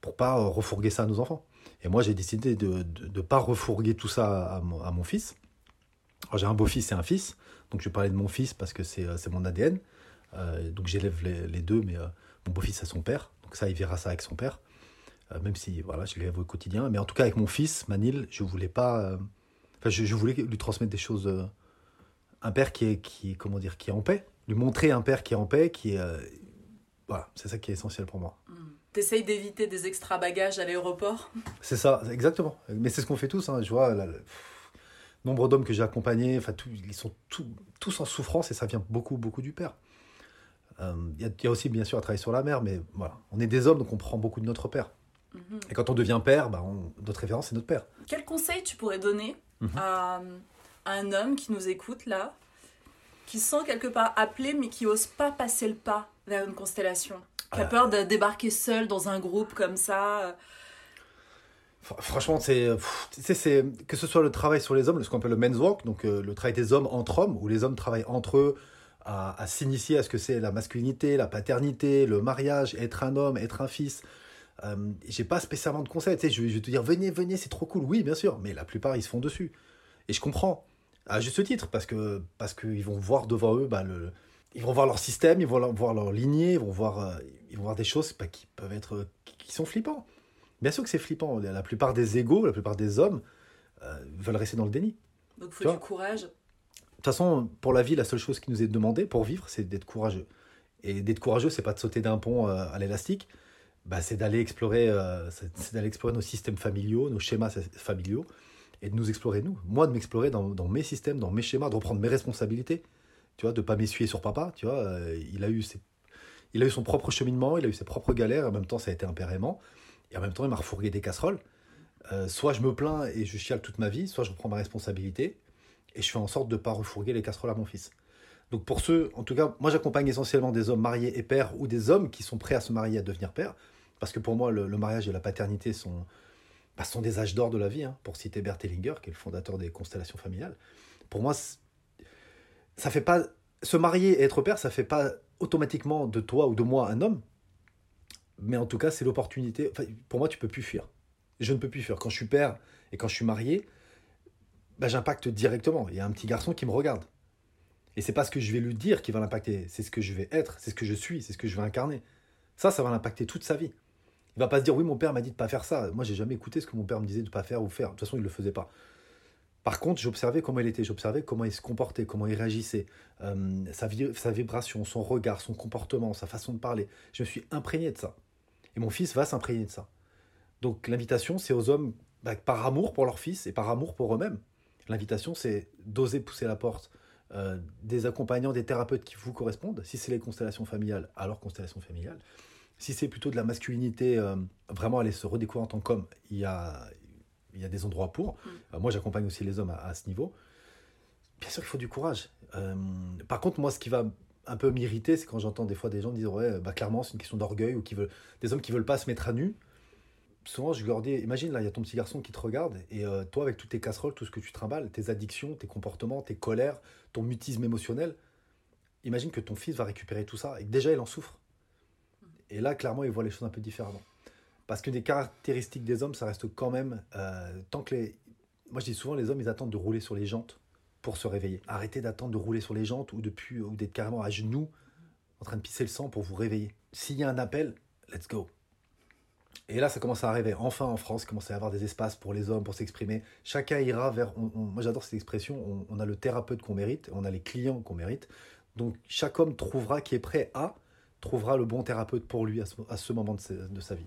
pour pas euh, refourguer ça à nos enfants. Et moi, j'ai décidé de ne pas refourguer tout ça à mon, fils. J'ai un beau-fils et un fils, donc je vais parler de mon fils parce que c'est euh, mon ADN. Euh, donc j'élève les, les deux, mais mon beau-fils a son père, donc ça, il verra ça avec son père. Même si voilà, je l'élève au quotidien. Mais en tout cas, avec mon fils, Manil, je voulais pas. Enfin, je, voulais lui transmettre des choses. un père qui est, qui, comment dire, qui est en paix. Lui montrer un père qui est en paix, qui est. voilà, c'est ça qui est essentiel pour moi. T'essayes d'éviter des extra bagages à l'aéroport C'est ça, exactement. Mais c'est ce qu'on fait tous. hein. Je vois là, le nombre d'hommes que j'ai accompagnés, enfin, tout- ils sont tout- tous en souffrance et ça vient beaucoup, beaucoup du père. Euh, Il y, a- il y a aussi bien sûr à travailler sur la mère, mais voilà, on est des hommes donc on prend beaucoup de notre père. Mhm. Et quand on devient père, bah, on- notre référence c'est notre père. Quel conseil tu pourrais donner Mhm. à, à un homme qui nous écoute là, qui se sent quelque part appelé mais qui ose pas passer le pas vers une constellation, qui a peur de débarquer seul dans un groupe comme ça? Fr- Franchement, c'est, que ce soit le travail sur les hommes, ce qu'on appelle le men's work, donc euh, le travail des hommes entre hommes, où les hommes travaillent entre eux à, à s'initier à ce que c'est la masculinité, la paternité, le mariage, être un homme, être un fils. Euh, j'ai pas spécialement de conseils. Tu sais, je, vais- je vais te dire, venez, venez, c'est trop cool. Oui, bien sûr, mais la plupart ils se font dessus. Et je comprends, à juste titre, parce que parce qu'ils vont voir devant eux, bah, le, ils vont voir leur système, ils vont voir leur lignée, ils vont voir, euh, ils vont voir des choses bah, qui peuvent être, qui, qui sont flippants. Bien sûr que c'est flippant. La plupart des égaux, la plupart des hommes euh, veulent rester dans le déni. Donc il faut Tu du courage. De toute façon, pour la vie, la seule chose qui nous est demandée pour vivre, c'est d'être courageux. Et d'être courageux, c'est pas de sauter d'un pont euh, à l'élastique, bah, c'est d'aller explorer, euh, c'est c'est d'aller explorer nos systèmes familiaux, nos schémas familiaux, et de nous explorer nous. Moi, de m'explorer dans, dans mes systèmes, dans mes schémas, de reprendre mes responsabilités, tu vois, de pas m'essuyer sur papa, tu vois. euh, il a eu ses- il a eu son propre cheminement, il a eu ses propres galères, en même temps, ça a été un et en même temps, il m'a refourgué des casseroles. Euh, soit je me plains et je chiale toute ma vie, soit je reprends ma responsabilité et je fais en sorte de ne pas refourguer les casseroles à mon fils. Donc pour ceux, en tout cas, moi j'accompagne essentiellement des hommes mariés et pères ou des hommes qui sont prêts à se marier à devenir pères, parce que pour moi le, mariage et la paternité sont, bah, sont des âges d'or de la vie, hein, pour citer Bert Hellinger, qui est le fondateur des constellations familiales. Pour moi, ça fait pas se marier et être père, ça fait pas automatiquement de toi ou de moi un homme, mais en tout cas c'est l'opportunité. Enfin, pour moi, tu peux plus fuir. Je ne peux plus fuir. Quand je suis père et quand je suis marié, bah, j'impacte directement. Il y a un petit garçon qui me regarde. Et c'est pas ce que je vais lui dire qui va l'impacter, c'est ce que je vais être, c'est ce que je suis, c'est ce que je vais incarner. Ça, ça va l'impacter toute sa vie. Il va pas se dire oui, mon père m'a dit de pas faire ça. Moi, j'ai jamais écouté ce que mon père me disait de pas faire ou faire. De toute façon, il le faisait pas. Par contre, j'observais comment il était, j'observais comment il se comportait, comment il réagissait, euh, sa, vi- sa vibration, son regard, son comportement, sa façon de parler. Je me suis imprégné de ça. Et mon fils va s'imprégner de ça. Donc l'invitation, c'est aux hommes, bah, par amour pour leur fils et par amour pour eux-mêmes. L'invitation, c'est d'oser pousser la porte euh, des accompagnants, des thérapeutes qui vous correspondent. Si c'est les constellations familiales, alors constellations familiales. Si c'est plutôt de la masculinité, euh, vraiment aller se redécouvrir en tant qu'homme, il y a, il y a des endroits pour. Euh, moi, j'accompagne aussi les hommes à, à ce niveau. Bien sûr qu'il faut du courage. Euh, par contre, moi, ce qui va un peu m'irriter, c'est quand j'entends des fois des gens dire ouais, bah, clairement, c'est une question d'orgueil ou qui veulent des hommes qui veulent pas se mettre à nu. Souvent, je leur dis, imagine là, il y a ton petit garçon qui te regarde et euh, toi, avec toutes tes casseroles, tout ce que tu trimbales, tes addictions, tes comportements, tes colères, ton mutisme émotionnel, imagine que ton fils va récupérer tout ça et que déjà il en souffre. Et là, clairement, il voit les choses un peu différemment. Parce que des caractéristiques des hommes, ça reste quand même, euh, tant que les... Moi, je dis souvent, les hommes, ils attendent de rouler sur les jantes pour se réveiller. Arrêtez d'attendre de rouler sur les jantes ou, depuis, ou d'être carrément à genoux en train de pisser le sang pour vous réveiller. S'il y a un appel, let's go. Et là, ça commence à arriver. Enfin, en France, il commence à y avoir des espaces pour les hommes, pour s'exprimer. Chacun ira vers. moi, j'adore cette expression. On, a le thérapeute qu'on mérite, on a les clients qu'on mérite. Donc, chaque homme trouvera, qui est prêt à, trouvera le bon thérapeute pour lui à ce, moment de sa vie.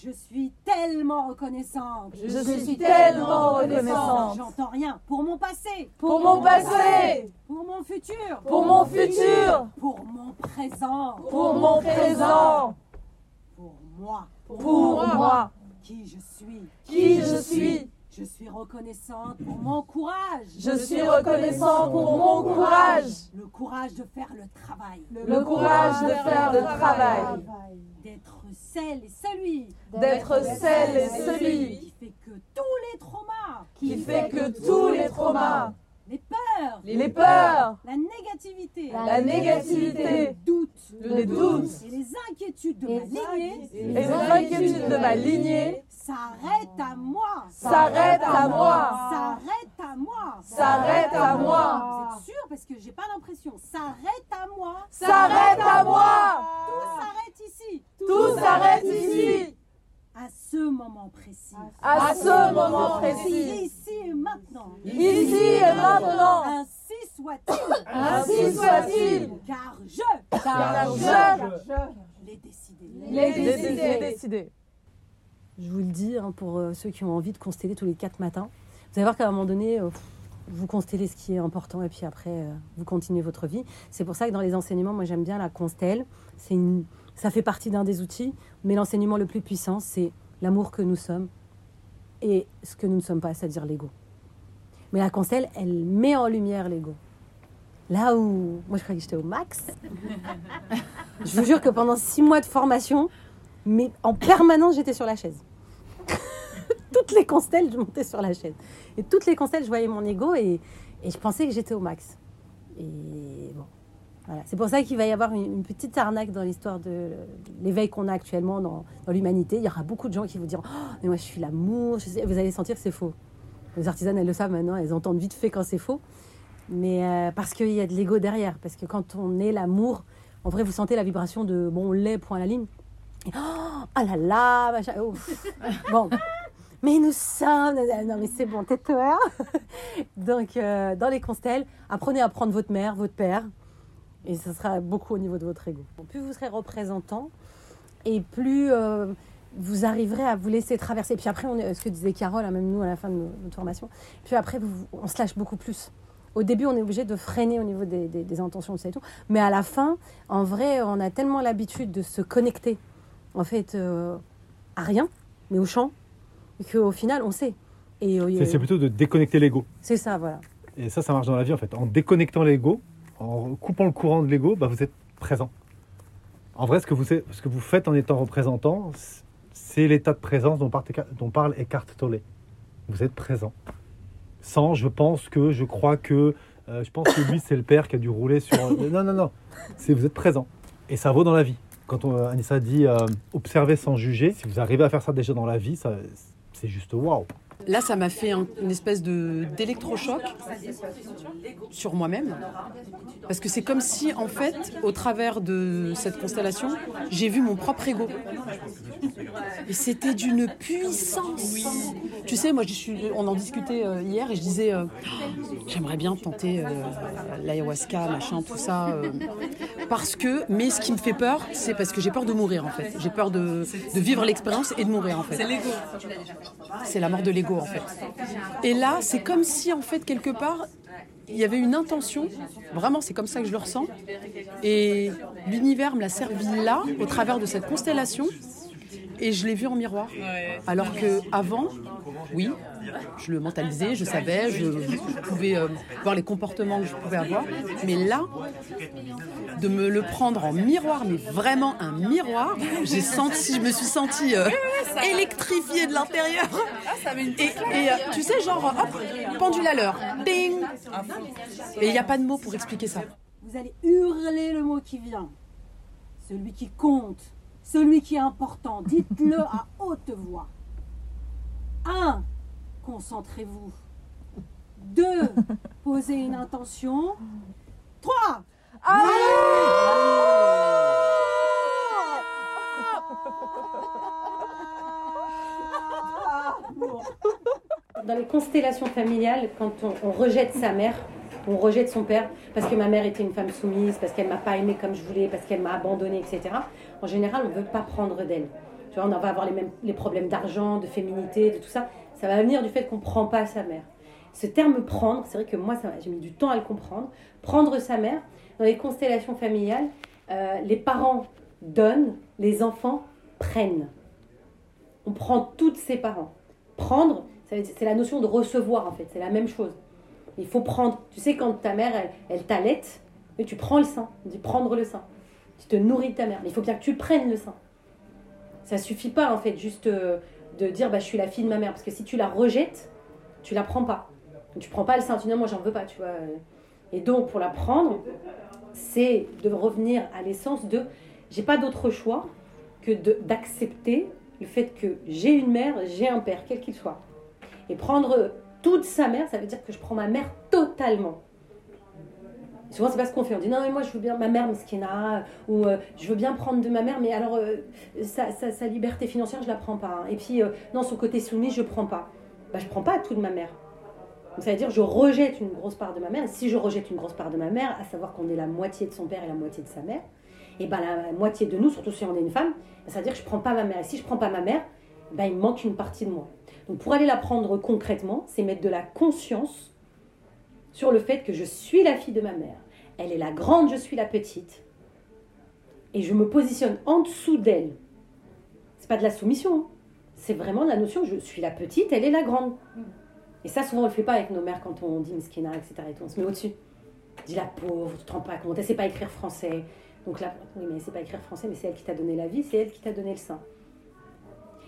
Je suis telle tellement reconnaissante. Je suis tellement reconnaissante. J'entends rien. Pour mon passé. Pour mon passé. Pour mon futur. Pour mon futur. Pour mon présent. Pour mon présent. Pour moi. Pour moi. Qui je suis. Qui je suis. Je suis reconnaissante pour mon courage. Je suis reconnaissant pour mon courage. Le courage de faire le travail. Le courage de faire le travail. D'être celle et celui. D'être celle et celui. Qui fait que tous les traumas. Qui fait que tous les traumas. Les peurs. Les peurs. La négativité. La négativité. Les doutes. Les doutes. Et les inquiétudes de ma lignée. Et les inquiétudes de ma lignée. S'arrête à moi. S'arrête à moi. S'arrête à moi. S'arrête à moi. Vous êtes sûr parce que j'ai pas l'impression. S'arrête à moi. S'arrête à moi. Tout s'arrête ici. Tout s'arrête ici. À ce moment précis. À ce moment précis. Ici et maintenant. Ainsi soit-il. Ainsi soit-il. Car je. Car je. L'ai décidé. L'ai décidé. décidé. Je vous le dis, hein, pour euh, ceux qui ont envie de consteller tous les quatre matins, vous allez voir qu'à un moment donné, euh, vous constellez ce qui est important et puis après, euh, vous continuez votre vie. C'est pour ça que dans les enseignements, moi j'aime bien la constelle. C'est une... Ça fait partie d'un des outils, mais l'enseignement le plus puissant, c'est l'amour que nous sommes et ce que nous ne sommes pas, c'est-à-dire l'ego. Mais la constelle, elle met en lumière l'ego. Là où moi je croyais que j'étais au max, je vous jure que pendant six mois de formation, mais en permanence j'étais sur la chaise. toutes les constelles, je montais sur la chaise. Et toutes les constelles, je voyais mon ego et, je pensais que j'étais au max. Et bon, voilà. C'est pour ça qu'il va y avoir une, petite arnaque dans l'histoire de l'éveil qu'on a actuellement dans, l'humanité. Il y aura beaucoup de gens qui vous diront oh, Mais moi, je suis l'amour. Vous allez sentir que c'est faux. Les artisanes, elles le savent maintenant, elles entendent vite fait quand c'est faux. Mais euh, parce qu'il y a de l'ego derrière. Parce que quand on est l'amour, en vrai, vous sentez la vibration de bon, on l'est, point à la ligne. Et, oh, ah là là, machin, ouf. bon. Mais nous sommes. Non, mais c'est bon, tais-toi. Donc, euh, dans les constelles, apprenez à prendre votre mère, votre père. Et ce sera beaucoup au niveau de votre ego. Plus vous serez représentant, et plus euh, vous arriverez à vous laisser traverser. Puis après, on est, ce que disait Carole, hein, même nous à la fin de no- notre formation, puis après, vous- on se lâche beaucoup plus. Au début, on est obligé de freiner au niveau des, des- des intentions de ça et tout. Mais à la fin, en vrai, on a tellement l'habitude de se connecter, en fait, euh, à rien, mais au champ, qu'au final, on sait. Et, euh, C'est- C'est plutôt de déconnecter l'ego. C'est ça, voilà. Et ça, ça marche dans la vie en fait. En déconnectant l'ego, en coupant le courant de l'ego, bah, vous êtes présent. En vrai, ce que, vous, ce que vous faites en étant représentant, c'est l'état de présence dont parle, Eckhart Tolle. Vous êtes présent. Sans, je pense que, je crois que, euh, je pense que lui, c'est le père qui a dû rouler sur. non, non, non. C'est vous êtes présent. Et ça vaut dans la vie. Quand on, Anissa dit euh, observer sans juger, si vous arrivez à faire ça déjà dans la vie, c'est juste waouh. Là, ça m'a fait un- une espèce de d'électrochoc sur moi-même. Parce que c'est comme si, en fait, au travers de cette constellation, j'ai vu mon propre ego. Et c'était d'une puissance. Tu sais, moi, je suis, on en discutait euh, hier et je disais, euh, j'aimerais bien tenter euh, l'ayahuasca, machin, tout ça. parce que, mais ce qui me fait peur, c'est parce que j'ai peur de mourir, en fait. J'ai peur de, de vivre l'expérience et de mourir, en fait. C'est l'ego. C'est la mort de l'ego Et là, c'est comme si en fait quelque part il y avait une intention. Vraiment, c'est comme ça que je le ressens. Et l'univers me l'a servi là, au travers de cette constellation. Et je l'ai vu en miroir. Alors que avant, oui, je le mentalisais, je savais, je, je pouvais euh, voir les comportements que je pouvais avoir. Mais là, de me le prendre en miroir, mais vraiment un miroir, j'ai senti, je me suis sentie euh, électrifiée de l'intérieur. Et, et, euh, tu sais, genre, hop, pendule à l'heure, ding Et il n'y a pas de mots pour expliquer ça. Vous allez hurler le mot qui vient. Celui qui compte. Celui qui est important. Dites-le à haute voix. 1. Concentrez-vous. 2. Posez une intention. 3. Dans les constellations familiales, quand on, on rejette sa mère, on rejette son père, parce que ma mère était une femme soumise, parce qu'elle m'a pas aimé comme je voulais, parce qu'elle m'a abandonné, etc. En général, on ne veut pas prendre d'elle. Tu vois, on va avoir les mêmes les problèmes d'argent, de féminité, de tout ça. Ça va venir du fait qu'on ne prend pas sa mère. Ce terme prendre, c'est vrai que moi, j'ai mis du temps à le comprendre. Prendre sa mère, dans les constellations familiales, euh, les parents donnent, les enfants prennent. On prend toutes ses parents. Prendre, c'est la notion de recevoir en fait, c'est la même chose. Il faut prendre. Tu sais, quand ta mère, elle, elle t'allaite, tu prends le sein. On dit prendre le sein. Tu te nourris de ta mère. Mais il faut bien que tu prennes le sein. Ça suffit pas en fait juste euh, de dire bah, je suis la fille de ma mère. Parce que si tu la rejettes, tu la prends pas. Tu prends pas le sein. Tu dis non, moi j'en veux pas, tu vois. Et donc pour la prendre, c'est de revenir à l'essence de j'ai pas d'autre choix que d'accepter le fait que j'ai une mère, j'ai un père, quel qu'il soit. Et prendre toute sa mère, ça veut dire que je prends ma mère totalement. Souvent, c'est pas ce qu'on fait. On dit non, mais moi, je veux bien ma mère, Miskina, ou euh, je veux bien prendre de ma mère, mais alors, euh, sa, sa- liberté financière, je la prends pas. hein. Et puis, euh, non, son côté soumis, je prends pas. Bah, je prends pas tout de ma mère. Ça veut dire, je rejette une grosse part de ma mère. Si je rejette une grosse part de ma mère, à savoir qu'on est la moitié de son père et la moitié de sa mère, et ben la moitié de nous, surtout si on est une femme, ça veut dire que je prends pas ma mère. Et si je prends pas ma mère, ben, il me manque une partie de moi. Donc, pour aller la prendre concrètement, c'est mettre de la conscience sur le fait que je suis la fille de ma mère. Elle est la grande, je suis la petite. Et je me positionne en dessous d'elle. C'est pas de la soumission. hein. C'est vraiment la notion, je suis la petite, elle est la grande. Et ça, souvent, on le fait pas avec nos mères quand on dit miskina, etc. Et. On se met au-dessus. Dit la pauvre, tu te rends pas compte, elle sait pas écrire français. Donc là, oui, mais elle sait pas écrire français, mais c'est elle qui t'a donné la vie, c'est elle qui t'a donné le sein.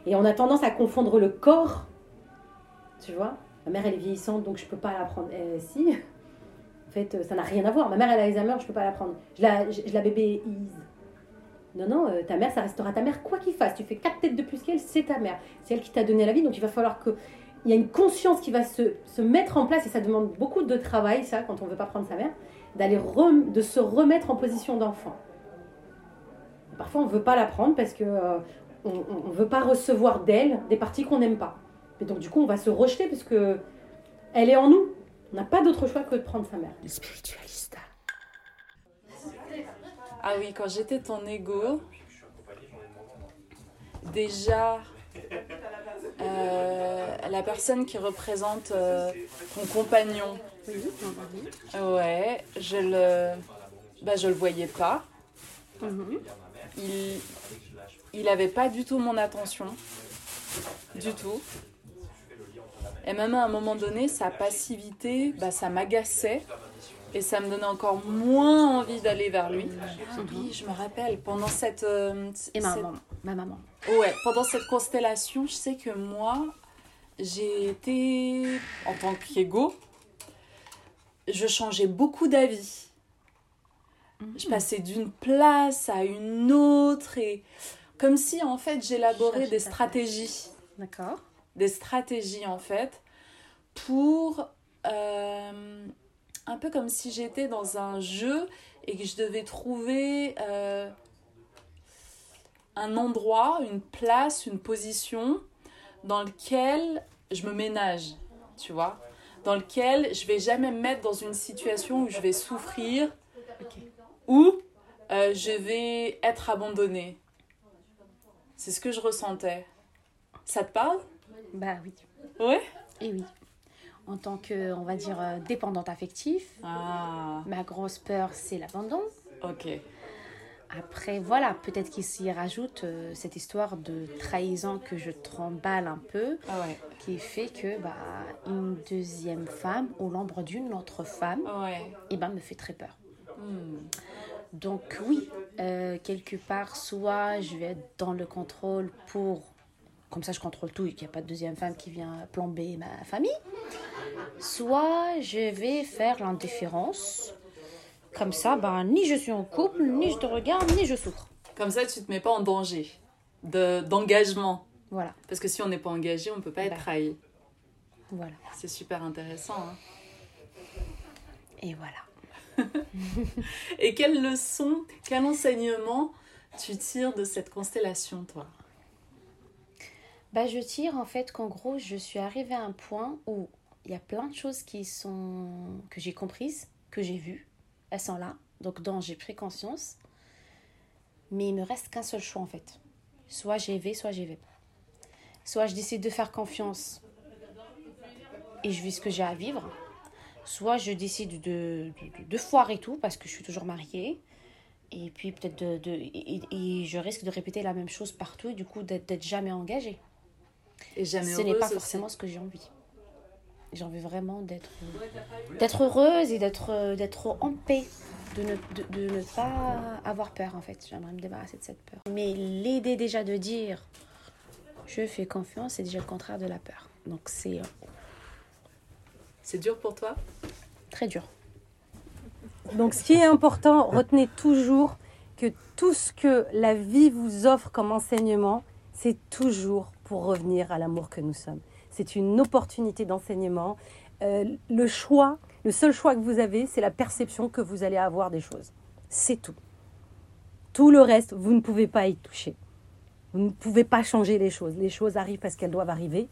Et on a tendance à confondre le corps, tu vois. Ma mère, elle est vieillissante, donc je peux pas la prendre. Eh, si, en fait, euh, ça n'a rien à voir. Ma mère, elle a Alzheimer, je peux pas la prendre. Je la, je, bébéise. Non, non, euh, ta mère, ça restera ta mère, quoi qu'il fasse. Tu fais quatre têtes de plus qu'elle, c'est ta mère. C'est elle qui t'a donné la vie, donc il va falloir que. Il y a une conscience qui va se, se mettre en place, et ça demande beaucoup de travail, ça, quand on veut pas prendre sa mère, d'aller de se remettre en position d'enfant. Parfois, on veut pas la prendre parce que euh, on, on veut pas recevoir d'elle des parties qu'on n'aime pas. Et donc, du coup, on va se rejeter parce que elle est en nous. On n'a pas d'autre choix que de prendre sa mère. Le spiritualiste. Ah oui, quand j'étais ton ego, déjà, euh, la personne qui représente euh, ton compagnon, ouais, je le, bah, je le voyais pas. Il, il avait pas du tout mon attention, du tout. Et même à un moment donné, sa passivité, bah, ça m'agaçait. Et ça me donnait encore moins envie d'aller vers lui. Oui, je me rappelle, pendant cette... euh, Et ma cette- maman. Ma maman. Ouais, pendant cette constellation, je sais que moi, j'ai été, en tant qu'ego, je changeais beaucoup d'avis. Je passais d'une place à une autre et comme si en fait j'élaborais des stratégies. D'accord. Des stratégies en fait pour euh, un peu comme si j'étais dans un jeu et que je devais trouver euh, un endroit, une place, une position dans lequel je me ménage, tu vois, dans lequel je vais jamais me mettre dans une situation où je vais souffrir ou euh, je vais être abandonnée. C'est ce que je ressentais. Ça te parle? Bah oui. Ouais Et oui. En tant que, on va dire, euh, dépendante affective, ma grosse peur, c'est l'abandon. Ok. Après, voilà, peut-être qu'il s'y rajoute euh, cette histoire de trahison que je tremballe un peu, Ah ouais. qui fait que bah, une deuxième femme ou l'ombre d'une autre femme, Ouais. eh ben, me fait très peur. Hmm. Donc oui, euh, quelque part, soit je vais être dans le contrôle pour, comme ça je contrôle tout et qu'il n'y a pas de deuxième femme qui vient plomber ma famille, soit je vais faire l'indifférence. Comme ça, bah, ni je suis en couple, ni je te regarde, ni je souffre. Comme ça, tu te mets pas en danger de d'engagement. Voilà. Parce que si on n'est pas engagé, on ne peut pas être Bah. trahi. Voilà. C'est super intéressant. hein. Et voilà. Et quelle leçon, quel enseignement tu tires de cette constellation, toi? Bah, je tire en fait qu'en gros, je suis arrivée à un point où il y a plein de choses qui sont que j'ai comprises, que j'ai vues, elles sont là, donc dont j'ai pris conscience. Mais il me reste qu'un seul choix en fait. soit j'y vais, soit j'y vais pas. Soit je décide de faire confiance et je vis ce que j'ai à vivre. Soit je décide de, de, de foirer tout parce que je suis toujours mariée. Et puis peut-être de, de et, je risque de répéter la même chose partout et du coup d'être jamais engagée. Et jamais Ce n'est pas forcément ce que j'ai envie. J'ai envie vraiment d'être d'être heureuse et d'être d'être en paix, de ne, de, de ne pas avoir peur en fait. J'aimerais me débarrasser de cette peur. Mais l'idée déjà de dire je fais confiance, c'est déjà le contraire de la peur. Donc c'est euh, C'est dur pour toi? très dur. Donc, ce qui est important, retenez toujours que tout ce que la vie vous offre comme enseignement, c'est toujours pour revenir à l'amour que nous sommes. C'est une opportunité d'enseignement. Euh, le choix, le seul choix que vous avez, c'est la perception que vous allez avoir des choses. C'est tout. Tout le reste, vous ne pouvez pas y toucher. Vous ne pouvez pas changer les choses. Les choses arrivent parce qu'elles doivent arriver.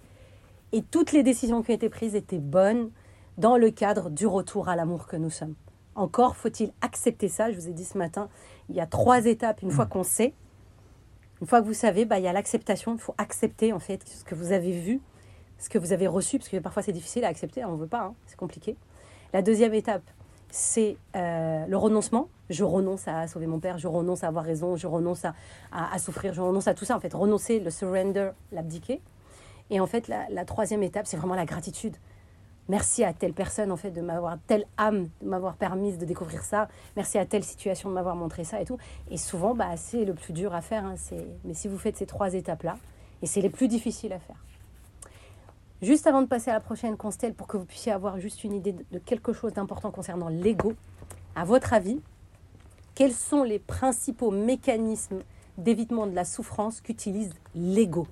Et toutes les décisions qui ont été prises étaient bonnes dans le cadre du retour à l'amour que nous sommes. Encore faut-il accepter ça. Je vous ai dit ce matin, il y a trois étapes. Une fois qu'on sait, une fois que vous savez, bah, il y a l'acceptation. Il faut accepter en fait ce que vous avez vu, ce que vous avez reçu, parce que parfois c'est difficile à accepter. On ne veut pas, hein, c'est compliqué. La deuxième étape, c'est euh, le renoncement. Je renonce à sauver mon père, je renonce à avoir raison, je renonce à, à- souffrir, je renonce à tout ça. En fait, renoncer, le surrender, l'abdiquer. Et en fait, la troisième étape, c'est vraiment la gratitude. Merci à telle personne, en fait, de m'avoir, telle âme, de m'avoir permis de découvrir ça. Merci à telle situation de m'avoir montré ça et tout. Et souvent, bah, c'est le plus dur à faire. hein. Mais si vous faites ces trois étapes-là, et c'est les plus difficiles à faire. Juste avant de passer à la prochaine constelle, pour que vous puissiez avoir juste une idée de quelque chose d'important concernant l'ego, à votre avis, quels sont les principaux mécanismes d'évitement de la souffrance qu'utilise l'ego?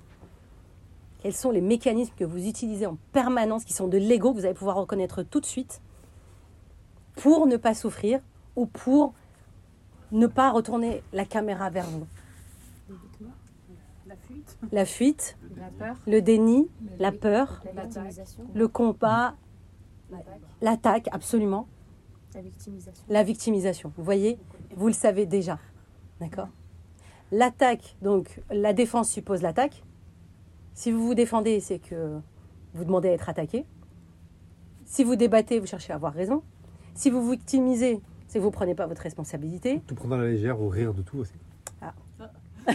Quels sont les mécanismes que vous utilisez en permanence, qui sont de l'ego, que vous allez pouvoir reconnaître tout de suite, pour ne pas souffrir ou pour ne pas retourner la caméra vers vous? La fuite. La fuite, La peur. le déni, la peur, La le combat, l'attaque, absolument, La victimisation. la victimisation. Vous voyez, vous le savez déjà. D'accord? L'attaque, donc la défense suppose l'attaque. Si vous vous défendez, c'est que vous demandez à être attaqué. Si vous débattez, vous cherchez à avoir raison. Si vous vous victimisez, c'est que vous ne prenez pas votre responsabilité. Tout prendre à la légère ou rire de tout aussi. Ah.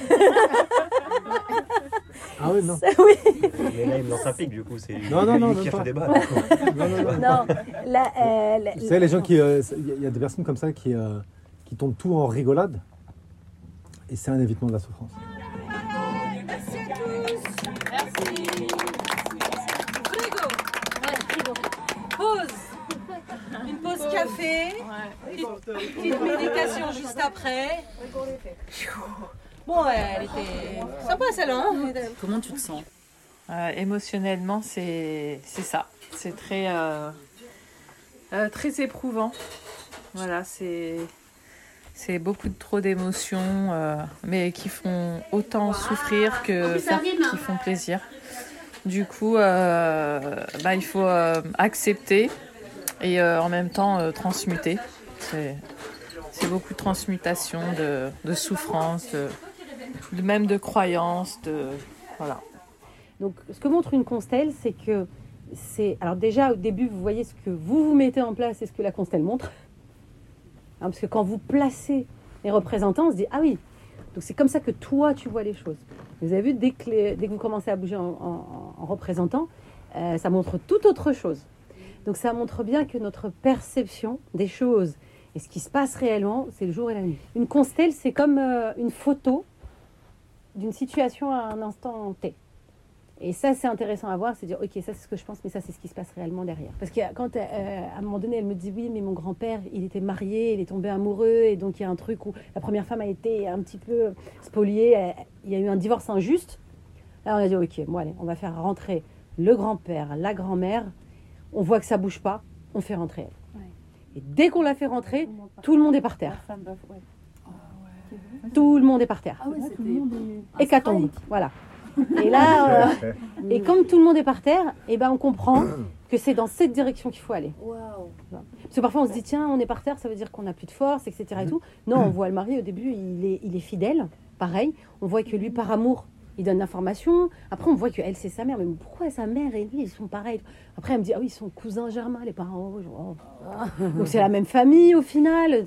Ah oui, non. oui. Mais là, il me lance un pic, du coup. C'est Non, non, non, qui a fait débat. Non, non, non. Non, la- euh, la- Vous savez, les gens qui. euh, Il y, a- il y a des personnes comme ça qui, euh, qui tournent tout en rigolade. Et c'est un évitement de la souffrance. Café. Petite, petite méditation juste après. Bon, ouais, elle était sympa celle-là. hein. Comment tu te sens Euh, émotionnellement, c'est c'est ça. C'est très, euh, euh, très éprouvant. Voilà, c'est c'est beaucoup de trop d'émotions, euh, mais qui font autant souffrir que faire- qui font plaisir. Du coup, euh, bah, il faut euh, accepter et euh, en même temps euh, transmuter. C'est beaucoup de transmutation, de, souffrance, même de croyances, de voilà. Donc, ce que montre une constelle, c'est que c'est. Alors, déjà, au début, vous voyez ce que vous vous mettez en place et ce que la constelle montre. Hein, parce que quand vous placez les représentants, on se dit Ah oui, donc c'est comme ça que toi, tu vois les choses. Vous avez vu, dès que, dès que vous commencez à bouger en représentant, euh, ça montre tout autre chose. Donc, ça montre bien que notre perception des choses et ce qui se passe réellement, c'est le jour et la nuit. Une constelle, c'est comme euh, une photo d'une situation à un instant T. Et ça, c'est intéressant à voir, c'est dire, ok, ça c'est ce que je pense, mais ça c'est ce qui se passe réellement derrière. Parce que quand, euh, à un moment donné, elle me dit, oui, mais mon grand-père, il était marié, il est tombé amoureux, et donc il y a un truc où la première femme a été un petit peu spoliée, il y a eu un divorce injuste. Là, on a dit, ok, bon, allez, on va faire rentrer le grand-père, la grand-mère, on voit que ça bouge pas, on fait rentrer elle. Et dès qu'on la fait rentrer, tout le monde est par terre. Tout le monde est par terre. Ah. Hécatombe, voilà. Et là, euh, et comme tout le monde est par terre, et ben on comprend que c'est dans cette direction qu'il faut aller. Parce que parfois on se dit tiens, on est par terre, ça veut dire qu'on n'a plus de force, etc. Et tout. Non, on voit le mari au début, il est, il est fidèle. pareil. On voit que lui, par amour, il donne l'information. Après, on voit qu'elle, c'est sa mère. Mais pourquoi sa mère et lui, ils sont pareils? Après, elle me dit, ah oui, ils sont cousins germains, les parents. Oh, ah. Donc, c'est la même famille au final.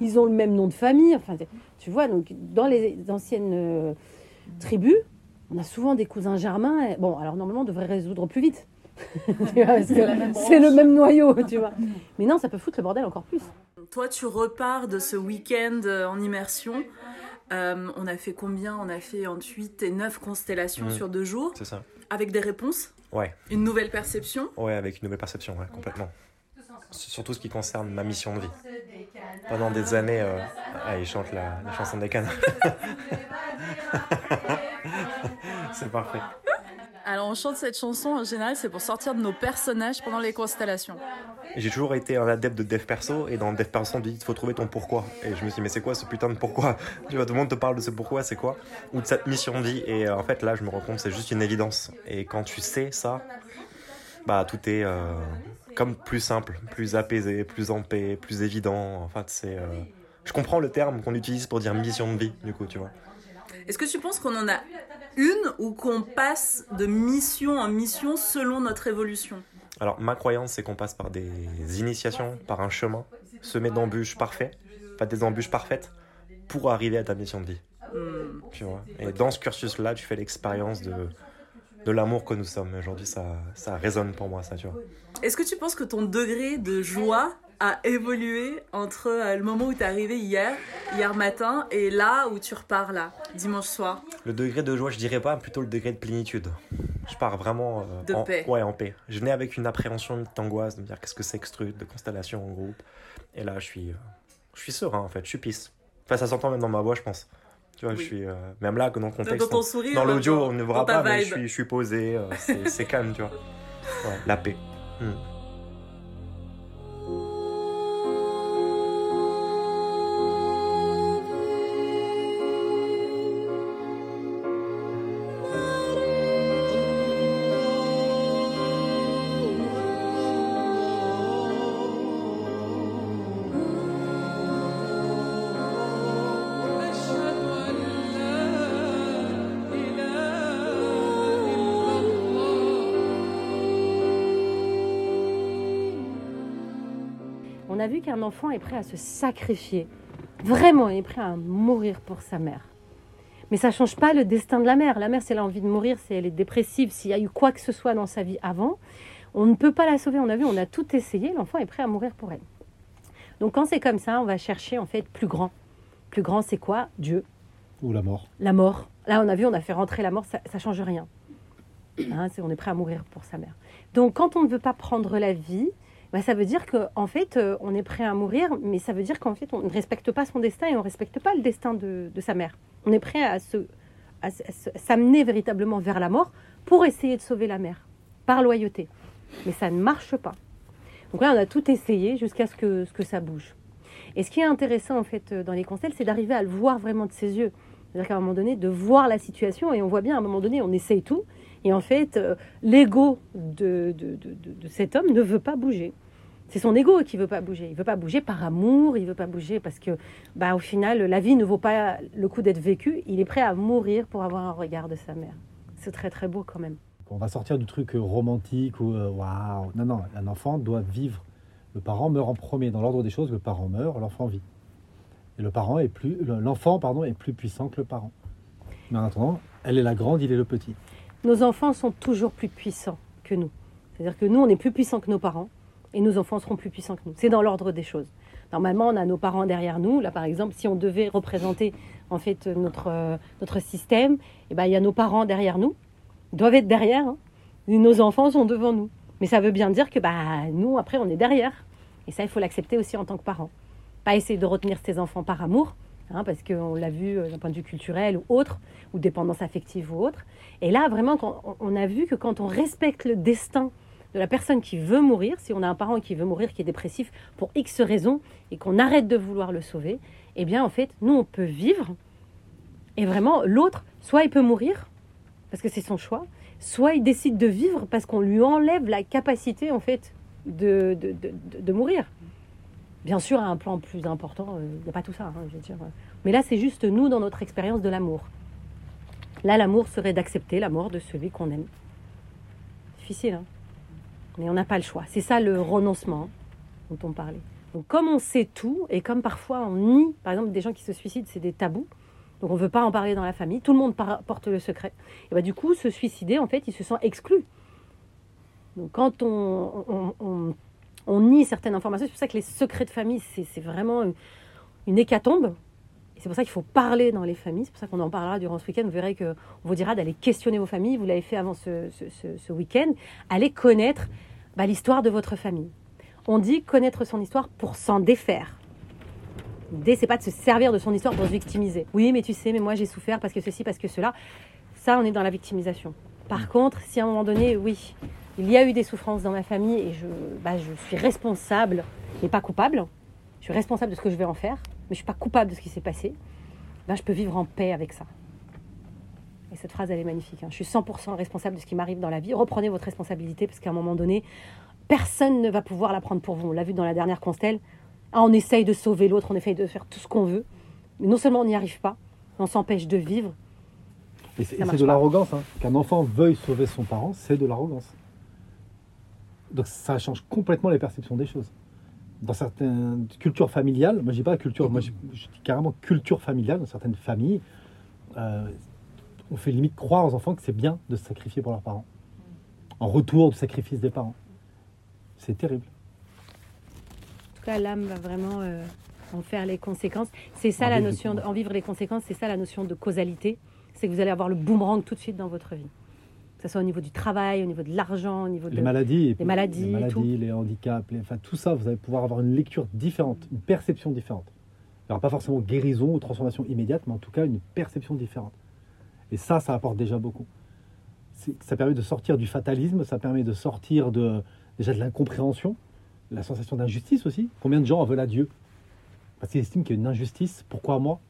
Ils ont le même nom de famille. Enfin, tu vois, donc, dans les anciennes euh, tribus, on a souvent des cousins germains. Bon, alors, normalement, on devrait résoudre plus vite. C'est le même noyau, tu vois. Mais non, ça peut foutre le bordel encore plus. Toi, tu repars de ce week-end euh, en immersion. Euh, on a fait combien? On a fait entre 8 et 9 constellations Mhm. sur deux jours. C'est ça. Avec des réponses? Ouais. Une nouvelle perception? Ouais, avec une nouvelle perception, ouais, complètement. Surtout ce qui concerne ma mission de vie. Pendant des années, euh, ah, il chante la, la chanson des cannes. c'est parfait. Alors, on chante cette chanson en général, c'est pour sortir de nos personnages pendant les constellations. J'ai toujours été un adepte de dev perso, et dans dev perso, on dit il faut trouver ton pourquoi. Et je me suis dit, mais c'est quoi ce putain de pourquoi? Tu vois, tout le monde te parle de ce pourquoi, c'est quoi? Ou de cette mission de vie. Et euh, en fait, là, je me rends compte, c'est juste une évidence. Et quand tu sais ça, bah, tout est euh, comme plus simple, plus apaisé, plus en paix, plus évident. En fait, c'est. euh, Je comprends le terme qu'on utilise pour dire mission de vie, du coup, tu vois. Est-ce que tu penses qu'on en a une ou qu'on passe de mission en mission selon notre évolution Alors, ma croyance, c'est qu'on passe par des initiations, par un chemin, semé d'embûches parfaits, pas des embûches parfaites, pour arriver à ta mission de vie. Hmm. Tu vois Et dans ce cursus-là, tu fais l'expérience de, de l'amour que nous sommes. Aujourd'hui, ça, ça résonne pour moi, ça, tu vois. Est-ce que tu penses que ton degré de joie a évolué entre euh, le moment où tu es arrivé hier, hier matin, et là où tu repars là, dimanche soir? Le degré de joie, je dirais pas, plutôt le degré de plénitude. Je pars vraiment euh, De en, paix. Ouais, en paix. Je venais avec une appréhension, une angoisse de me dire qu'est-ce que c'est que ce truc de constellation en groupe. Et là, je suis, euh, je suis serein en fait, je suis pisse. Enfin, ça s'entend même dans ma voix, je pense. Tu vois, je suis euh, même là, dans le contexte, dans ton sourire, dans l'audio, on ne verra pas, mais je suis, je suis posé, euh, c'est calme, tu vois. Ouais, la paix. Hmm. Vu qu'un enfant est prêt à se sacrifier. Vraiment, il est prêt à mourir pour sa mère. Mais ça ne change pas le destin de la mère. La mère, si elle a envie de mourir, si elle est dépressive, s'il y a eu quoi que ce soit dans sa vie avant, on ne peut pas la sauver. On a vu, on a tout essayé, l'enfant est prêt à mourir pour elle. Donc quand c'est comme ça, on va chercher en fait plus grand. Plus grand, c'est quoi? Dieu, Ou la mort. la mort. Là, on a vu, on a fait rentrer la mort, ça ne change rien. Hein, on est prêt à mourir pour sa mère. Donc, quand on ne veut pas prendre la vie, bah, ça veut dire qu'en en fait, euh, on est prêt à mourir, mais ça veut dire qu'en fait, on ne respecte pas son destin et on ne respecte pas le destin de, de sa mère. On est prêt à se- à s'amener véritablement vers la mort pour essayer de sauver la mère, par loyauté. Mais ça ne marche pas. Donc là, on a tout essayé jusqu'à ce que, ce que ça bouge. Et ce qui est intéressant en fait euh, dans les constelles, c'est d'arriver à le voir vraiment de ses yeux. C'est-à-dire qu'à un moment donné, de voir la situation, et on voit bien à un moment donné, on essaye tout, et en fait, euh, l'ego de, de, de- cet homme ne veut pas bouger. C'est son ego qui veut pas bouger. Il veut pas bouger par amour, il veut pas bouger parce que, bah, au final, la vie ne vaut pas le coup d'être vécue. Il est prêt à mourir pour avoir un regard de sa mère. C'est très très beau quand même. On va sortir du truc euh, romantique ou euh, waouh. Non, non, un enfant doit vivre. Le parent meurt en premier. Dans l'ordre des choses, le parent meurt, l'enfant vit. Et le parent est plus, le- l'enfant pardon est plus puissant que le parent. Mais en attendant, elle est la grande, il est le petit. Nos enfants sont toujours plus puissants que nous. C'est-à-dire que nous, on est plus puissants que nos parents, et nos enfants seront plus puissants que nous. C'est dans l'ordre des choses. Normalement, on a nos parents derrière nous. Là, par exemple, si on devait représenter en fait notre, euh, notre système, eh ben, il y a nos parents derrière nous. Ils doivent être derrière. hein. Nos enfants sont devant nous. Mais ça veut bien dire que bah, nous, après, on est derrière. Et ça, il faut l'accepter aussi en tant que parent. Pas essayer de retenir ses enfants par amour, hein, parce qu'on l'a vu euh, d'un point de vue culturel ou autre, ou dépendance affective ou autre. Et là, vraiment, on- a vu que quand on respecte le destin de la personne qui veut mourir, si on a un parent qui veut mourir, qui est dépressif pour X raisons, et qu'on arrête de vouloir le sauver, eh bien, en fait, nous, on peut vivre. Et vraiment, l'autre, soit il peut mourir, parce que c'est son choix, soit il décide de vivre parce qu'on lui enlève la capacité, en fait, de- de- de mourir. Bien sûr, à un plan plus important, il n'y a pas tout ça, hein, je veux dire. Mais là, c'est juste nous dans notre expérience de l'amour. Là, l'amour serait d'accepter la mort de celui qu'on aime. Difficile, hein mais on n'a pas le choix. C'est ça le renoncement dont on parlait. Donc comme on sait tout, et comme parfois on nie, par exemple des gens qui se suicident, c'est des tabous, donc on ne veut pas en parler dans la famille, tout le monde porte le secret, et bah, du coup, se suicider, en fait, il se sent exclu. Donc quand on, nie certaines informations, c'est pour ça que les secrets de famille, c'est vraiment une, hécatombe. C'est pour ça qu'il faut parler dans les familles. C'est pour ça qu'on en parlera durant ce week-end. Vous verrez qu'on vous dira d'aller questionner vos familles. Vous l'avez fait avant ce, ce, week-end. Allez connaître bah, l'histoire de votre famille. On dit connaître son histoire pour s'en défaire. L'idée, c'est pas de se servir de son histoire pour se victimiser. Oui, mais tu sais, mais moi j'ai souffert parce que ceci, parce que cela. Ça, on est dans la victimisation. Par contre, si à un moment donné, oui, il y a eu des souffrances dans ma famille et je, bah, je suis responsable, mais pas coupable. Je suis responsable de ce que je vais en faire, mais je ne suis pas coupable de ce qui s'est passé. Ben, je peux vivre en paix avec ça. Et cette phrase, elle est magnifique. Hein. Je suis 100% responsable de ce qui m'arrive dans la vie. Reprenez votre responsabilité parce qu'à un moment donné, personne ne va pouvoir la prendre pour vous. On l'a vu dans la dernière constelle. Ah, on essaye de sauver l'autre, on essaye de faire tout ce qu'on veut. Mais non seulement on n'y arrive pas, on s'empêche de vivre. Et c'est de l'arrogance. Hein. Qu'un enfant veuille sauver son parent, c'est de l'arrogance. Donc ça change complètement les perceptions des choses. Dans certaines cultures familiales, moi je dis pas culture, moi je, dis carrément culture familiale, dans certaines familles, euh, on fait limite croire aux enfants que c'est bien de se sacrifier pour leurs parents. En retour du sacrifice des parents. C'est terrible. En tout cas, l'âme va vraiment euh, en faire les conséquences. C'est ça la notion, de, en vivre les conséquences, c'est ça la notion de causalité. C'est que vous allez avoir le boomerang tout de suite dans votre vie que ce soit au niveau du travail, au niveau de l'argent, au niveau les maladies, les maladies, les, maladies, les handicaps, enfin tout ça, vous allez pouvoir avoir une lecture différente, une perception différente. Il n'y aura pas forcément guérison ou transformation immédiate, mais en tout cas une perception différente. Et ça, ça apporte déjà beaucoup. Ça permet de sortir du fatalisme, ça permet de sortir de, déjà de l'incompréhension, la sensation d'injustice aussi. Combien de gens en veulent à Dieu? Parce qu'ils estiment qu'il y a une injustice. Pourquoi moi?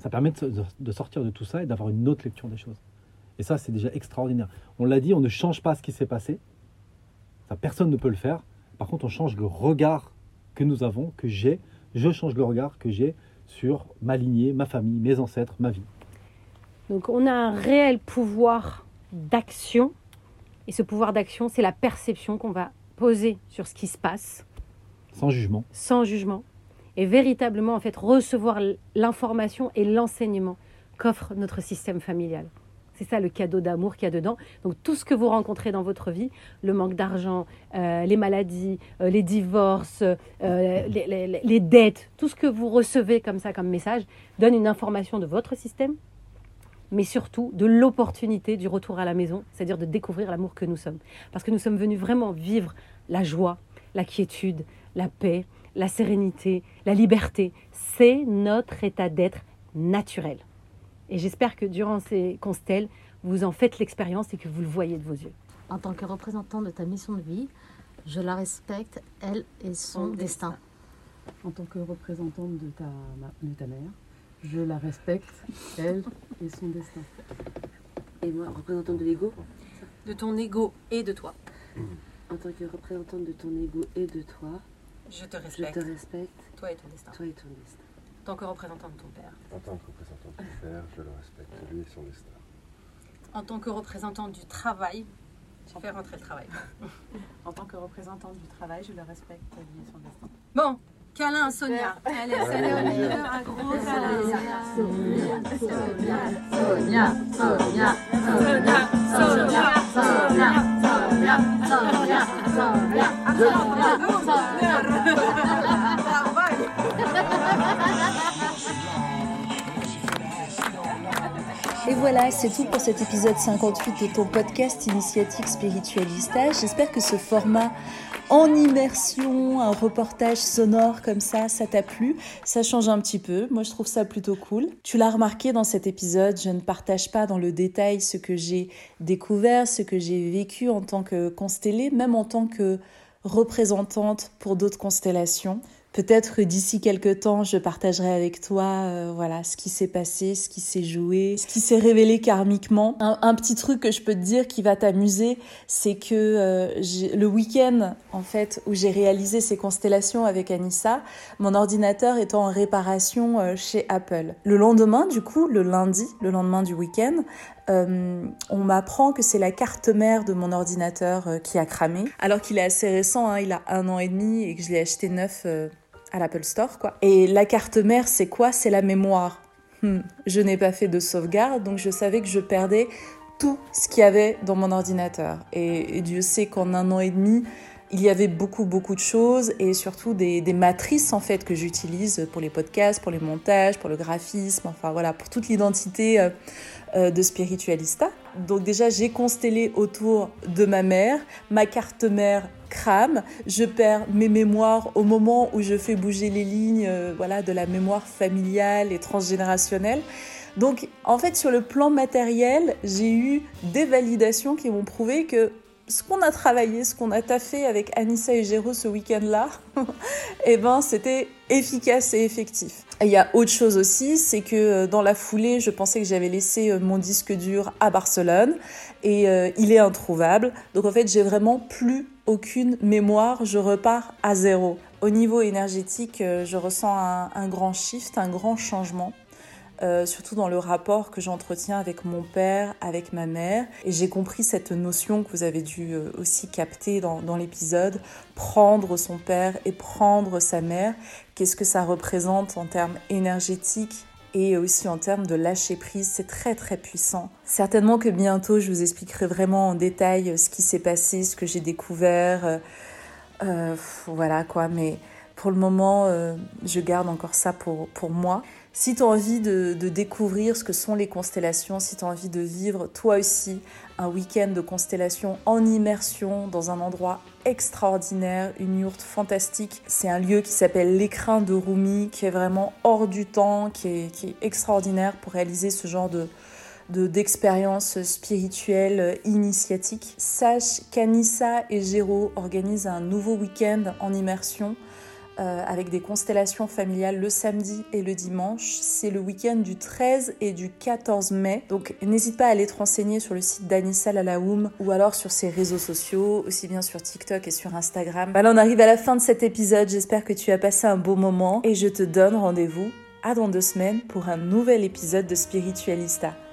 Ça permet de sortir de tout ça et d'avoir une autre lecture des choses. Et ça, c'est déjà extraordinaire. On l'a dit, on ne change pas ce qui s'est passé. Ça, personne ne peut le faire. Par contre, on change le regard que nous avons, que j'ai. Je change le regard que j'ai sur ma lignée, ma famille, mes ancêtres, ma vie. Donc on a un réel pouvoir d'action. Et ce pouvoir d'action, c'est la perception qu'on va poser sur ce qui se passe. Sans jugement. Sans jugement. Et véritablement, en fait, recevoir l'information et l'enseignement qu'offre notre système familial. C'est ça le cadeau d'amour qu'il y a dedans. Donc tout ce que vous rencontrez dans votre vie, le manque d'argent, euh, les maladies, euh, les divorces, euh, les, les, dettes, tout ce que vous recevez comme ça comme message, donne une information de votre système, mais surtout de l'opportunité du retour à la maison, c'est-à-dire de découvrir l'amour que nous sommes. Parce que nous sommes venus vraiment vivre la joie, la quiétude, la paix, la sérénité, la liberté. C'est notre état d'être naturel. Et j'espère que durant ces constelles, vous en faites l'expérience et que vous le voyez de vos yeux. En tant que représentant de ta mission de vie, je la respecte, elle et son destin. En tant que représentante de ta, de ta mère, je la respecte, elle et son destin. Et moi, représentante de l'ego De ton ego et de toi. En tant que représentante de ton ego et de toi, je te respecte. Je te respecte. Toi et ton destin. Toi et ton destin. En tant que représentant de ton père. En tant que représentant de ton père, je le respecte, lui et son destin. En tant que représentant du travail, je fais rentrer le travail. en tant que représentante du travail, je le respecte, lui et son destin. Bon, câlin Sonia. Allez, salut un gros câlin. Sonia, Sonia, Sonia, Sonia, Sonia, Sonia, Sonia, Sonia, Sonia, Sonia, Et voilà, c'est tout pour cet épisode 58 de ton podcast Initiatique Spiritualista. J'espère que ce format en immersion, un reportage sonore comme ça, ça t'a plu. Ça change un petit peu. Moi, je trouve ça plutôt cool. Tu l'as remarqué dans cet épisode, je ne partage pas dans le détail ce que j'ai découvert, ce que j'ai vécu en tant que constellée, même en tant que représentante pour d'autres constellations Peut-être d'ici quelques temps, je partagerai avec toi, euh, voilà, ce qui s'est passé, ce qui s'est joué, ce qui s'est révélé karmiquement. Un, petit truc que je peux te dire qui va t'amuser, c'est que euh, le week-end, en fait, où j'ai réalisé ces constellations avec Anissa, mon ordinateur est en réparation euh, chez Apple. Le lendemain, du coup, le lundi, le lendemain du week-end, on m'apprend que c'est la carte mère de mon ordinateur qui a cramé, alors qu'il est assez récent, hein, il a un an et demi et que je l'ai acheté neuf à l'Apple Store. Quoi. Et la carte mère, c'est quoi? C'est la mémoire. Hmm. Je n'ai pas fait de sauvegarde, donc je savais que je perdais tout ce qu'il y avait dans mon ordinateur. Et, Dieu sait qu'en un an et demi, il y avait beaucoup beaucoup de choses et surtout des, des matrices en fait que j'utilise pour les podcasts, pour les montages, pour le graphisme, enfin voilà, pour toute l'identité euh, euh, de spiritualista. Donc déjà j'ai constellé autour de ma mère, ma carte mère crame, je perds mes mémoires au moment où je fais bouger les lignes euh, voilà de la mémoire familiale et transgénérationnelle. Donc en fait sur le plan matériel, j'ai eu des validations qui m'ont prouvé que ce qu'on a travaillé, ce qu'on a taffé avec Anissa et Géraud ce week-end-là, eh ben, c'était efficace et effectif. Il y a autre chose aussi, c'est que euh, dans la foulée, je pensais que j'avais laissé euh, mon disque dur à Barcelone et il est introuvable. Donc en fait, j'ai vraiment plus aucune mémoire, je repars à zéro. Au niveau énergétique, je ressens un, grand shift, un grand changement. Euh, surtout dans le rapport que j'entretiens avec mon père, avec ma mère. Et j'ai compris cette notion que vous avez dû euh, aussi capter dans l'épisode, prendre son père et prendre sa mère. Qu'est-ce que ça représente en termes énergétiques et aussi en termes de lâcher prise, c'est très très puissant. Certainement que bientôt je vous expliquerai vraiment en détail ce qui s'est passé, ce que j'ai découvert, euh, euh, voilà quoi, mais pour le moment euh, je garde encore ça pour moi. Si tu as envie de, découvrir ce que sont les constellations, si tu as envie de vivre toi aussi un week-end de constellation en immersion dans un endroit extraordinaire, une yourte fantastique, c'est un lieu qui s'appelle l'écrin de Rumi, qui est vraiment hors du temps, qui est, extraordinaire pour réaliser ce genre de, d'expériences spirituelles initiatiques. Sache qu'Anissa et Géraud organisent un nouveau week-end en immersion euh, avec des constellations familiales le samedi et le dimanche. C'est le week-end du 13 et du 14 mai. Donc n'hésite pas à aller te renseigner sur le site d'Anissa Lalaoum ou alors sur ses réseaux sociaux, aussi bien sur TikTok et sur Instagram. Voilà, on arrive à la fin de cet épisode. J'espère que tu as passé un beau moment et je te donne rendez-vous à dans deux semaines pour un nouvel épisode de Spiritualista. Spiritualista.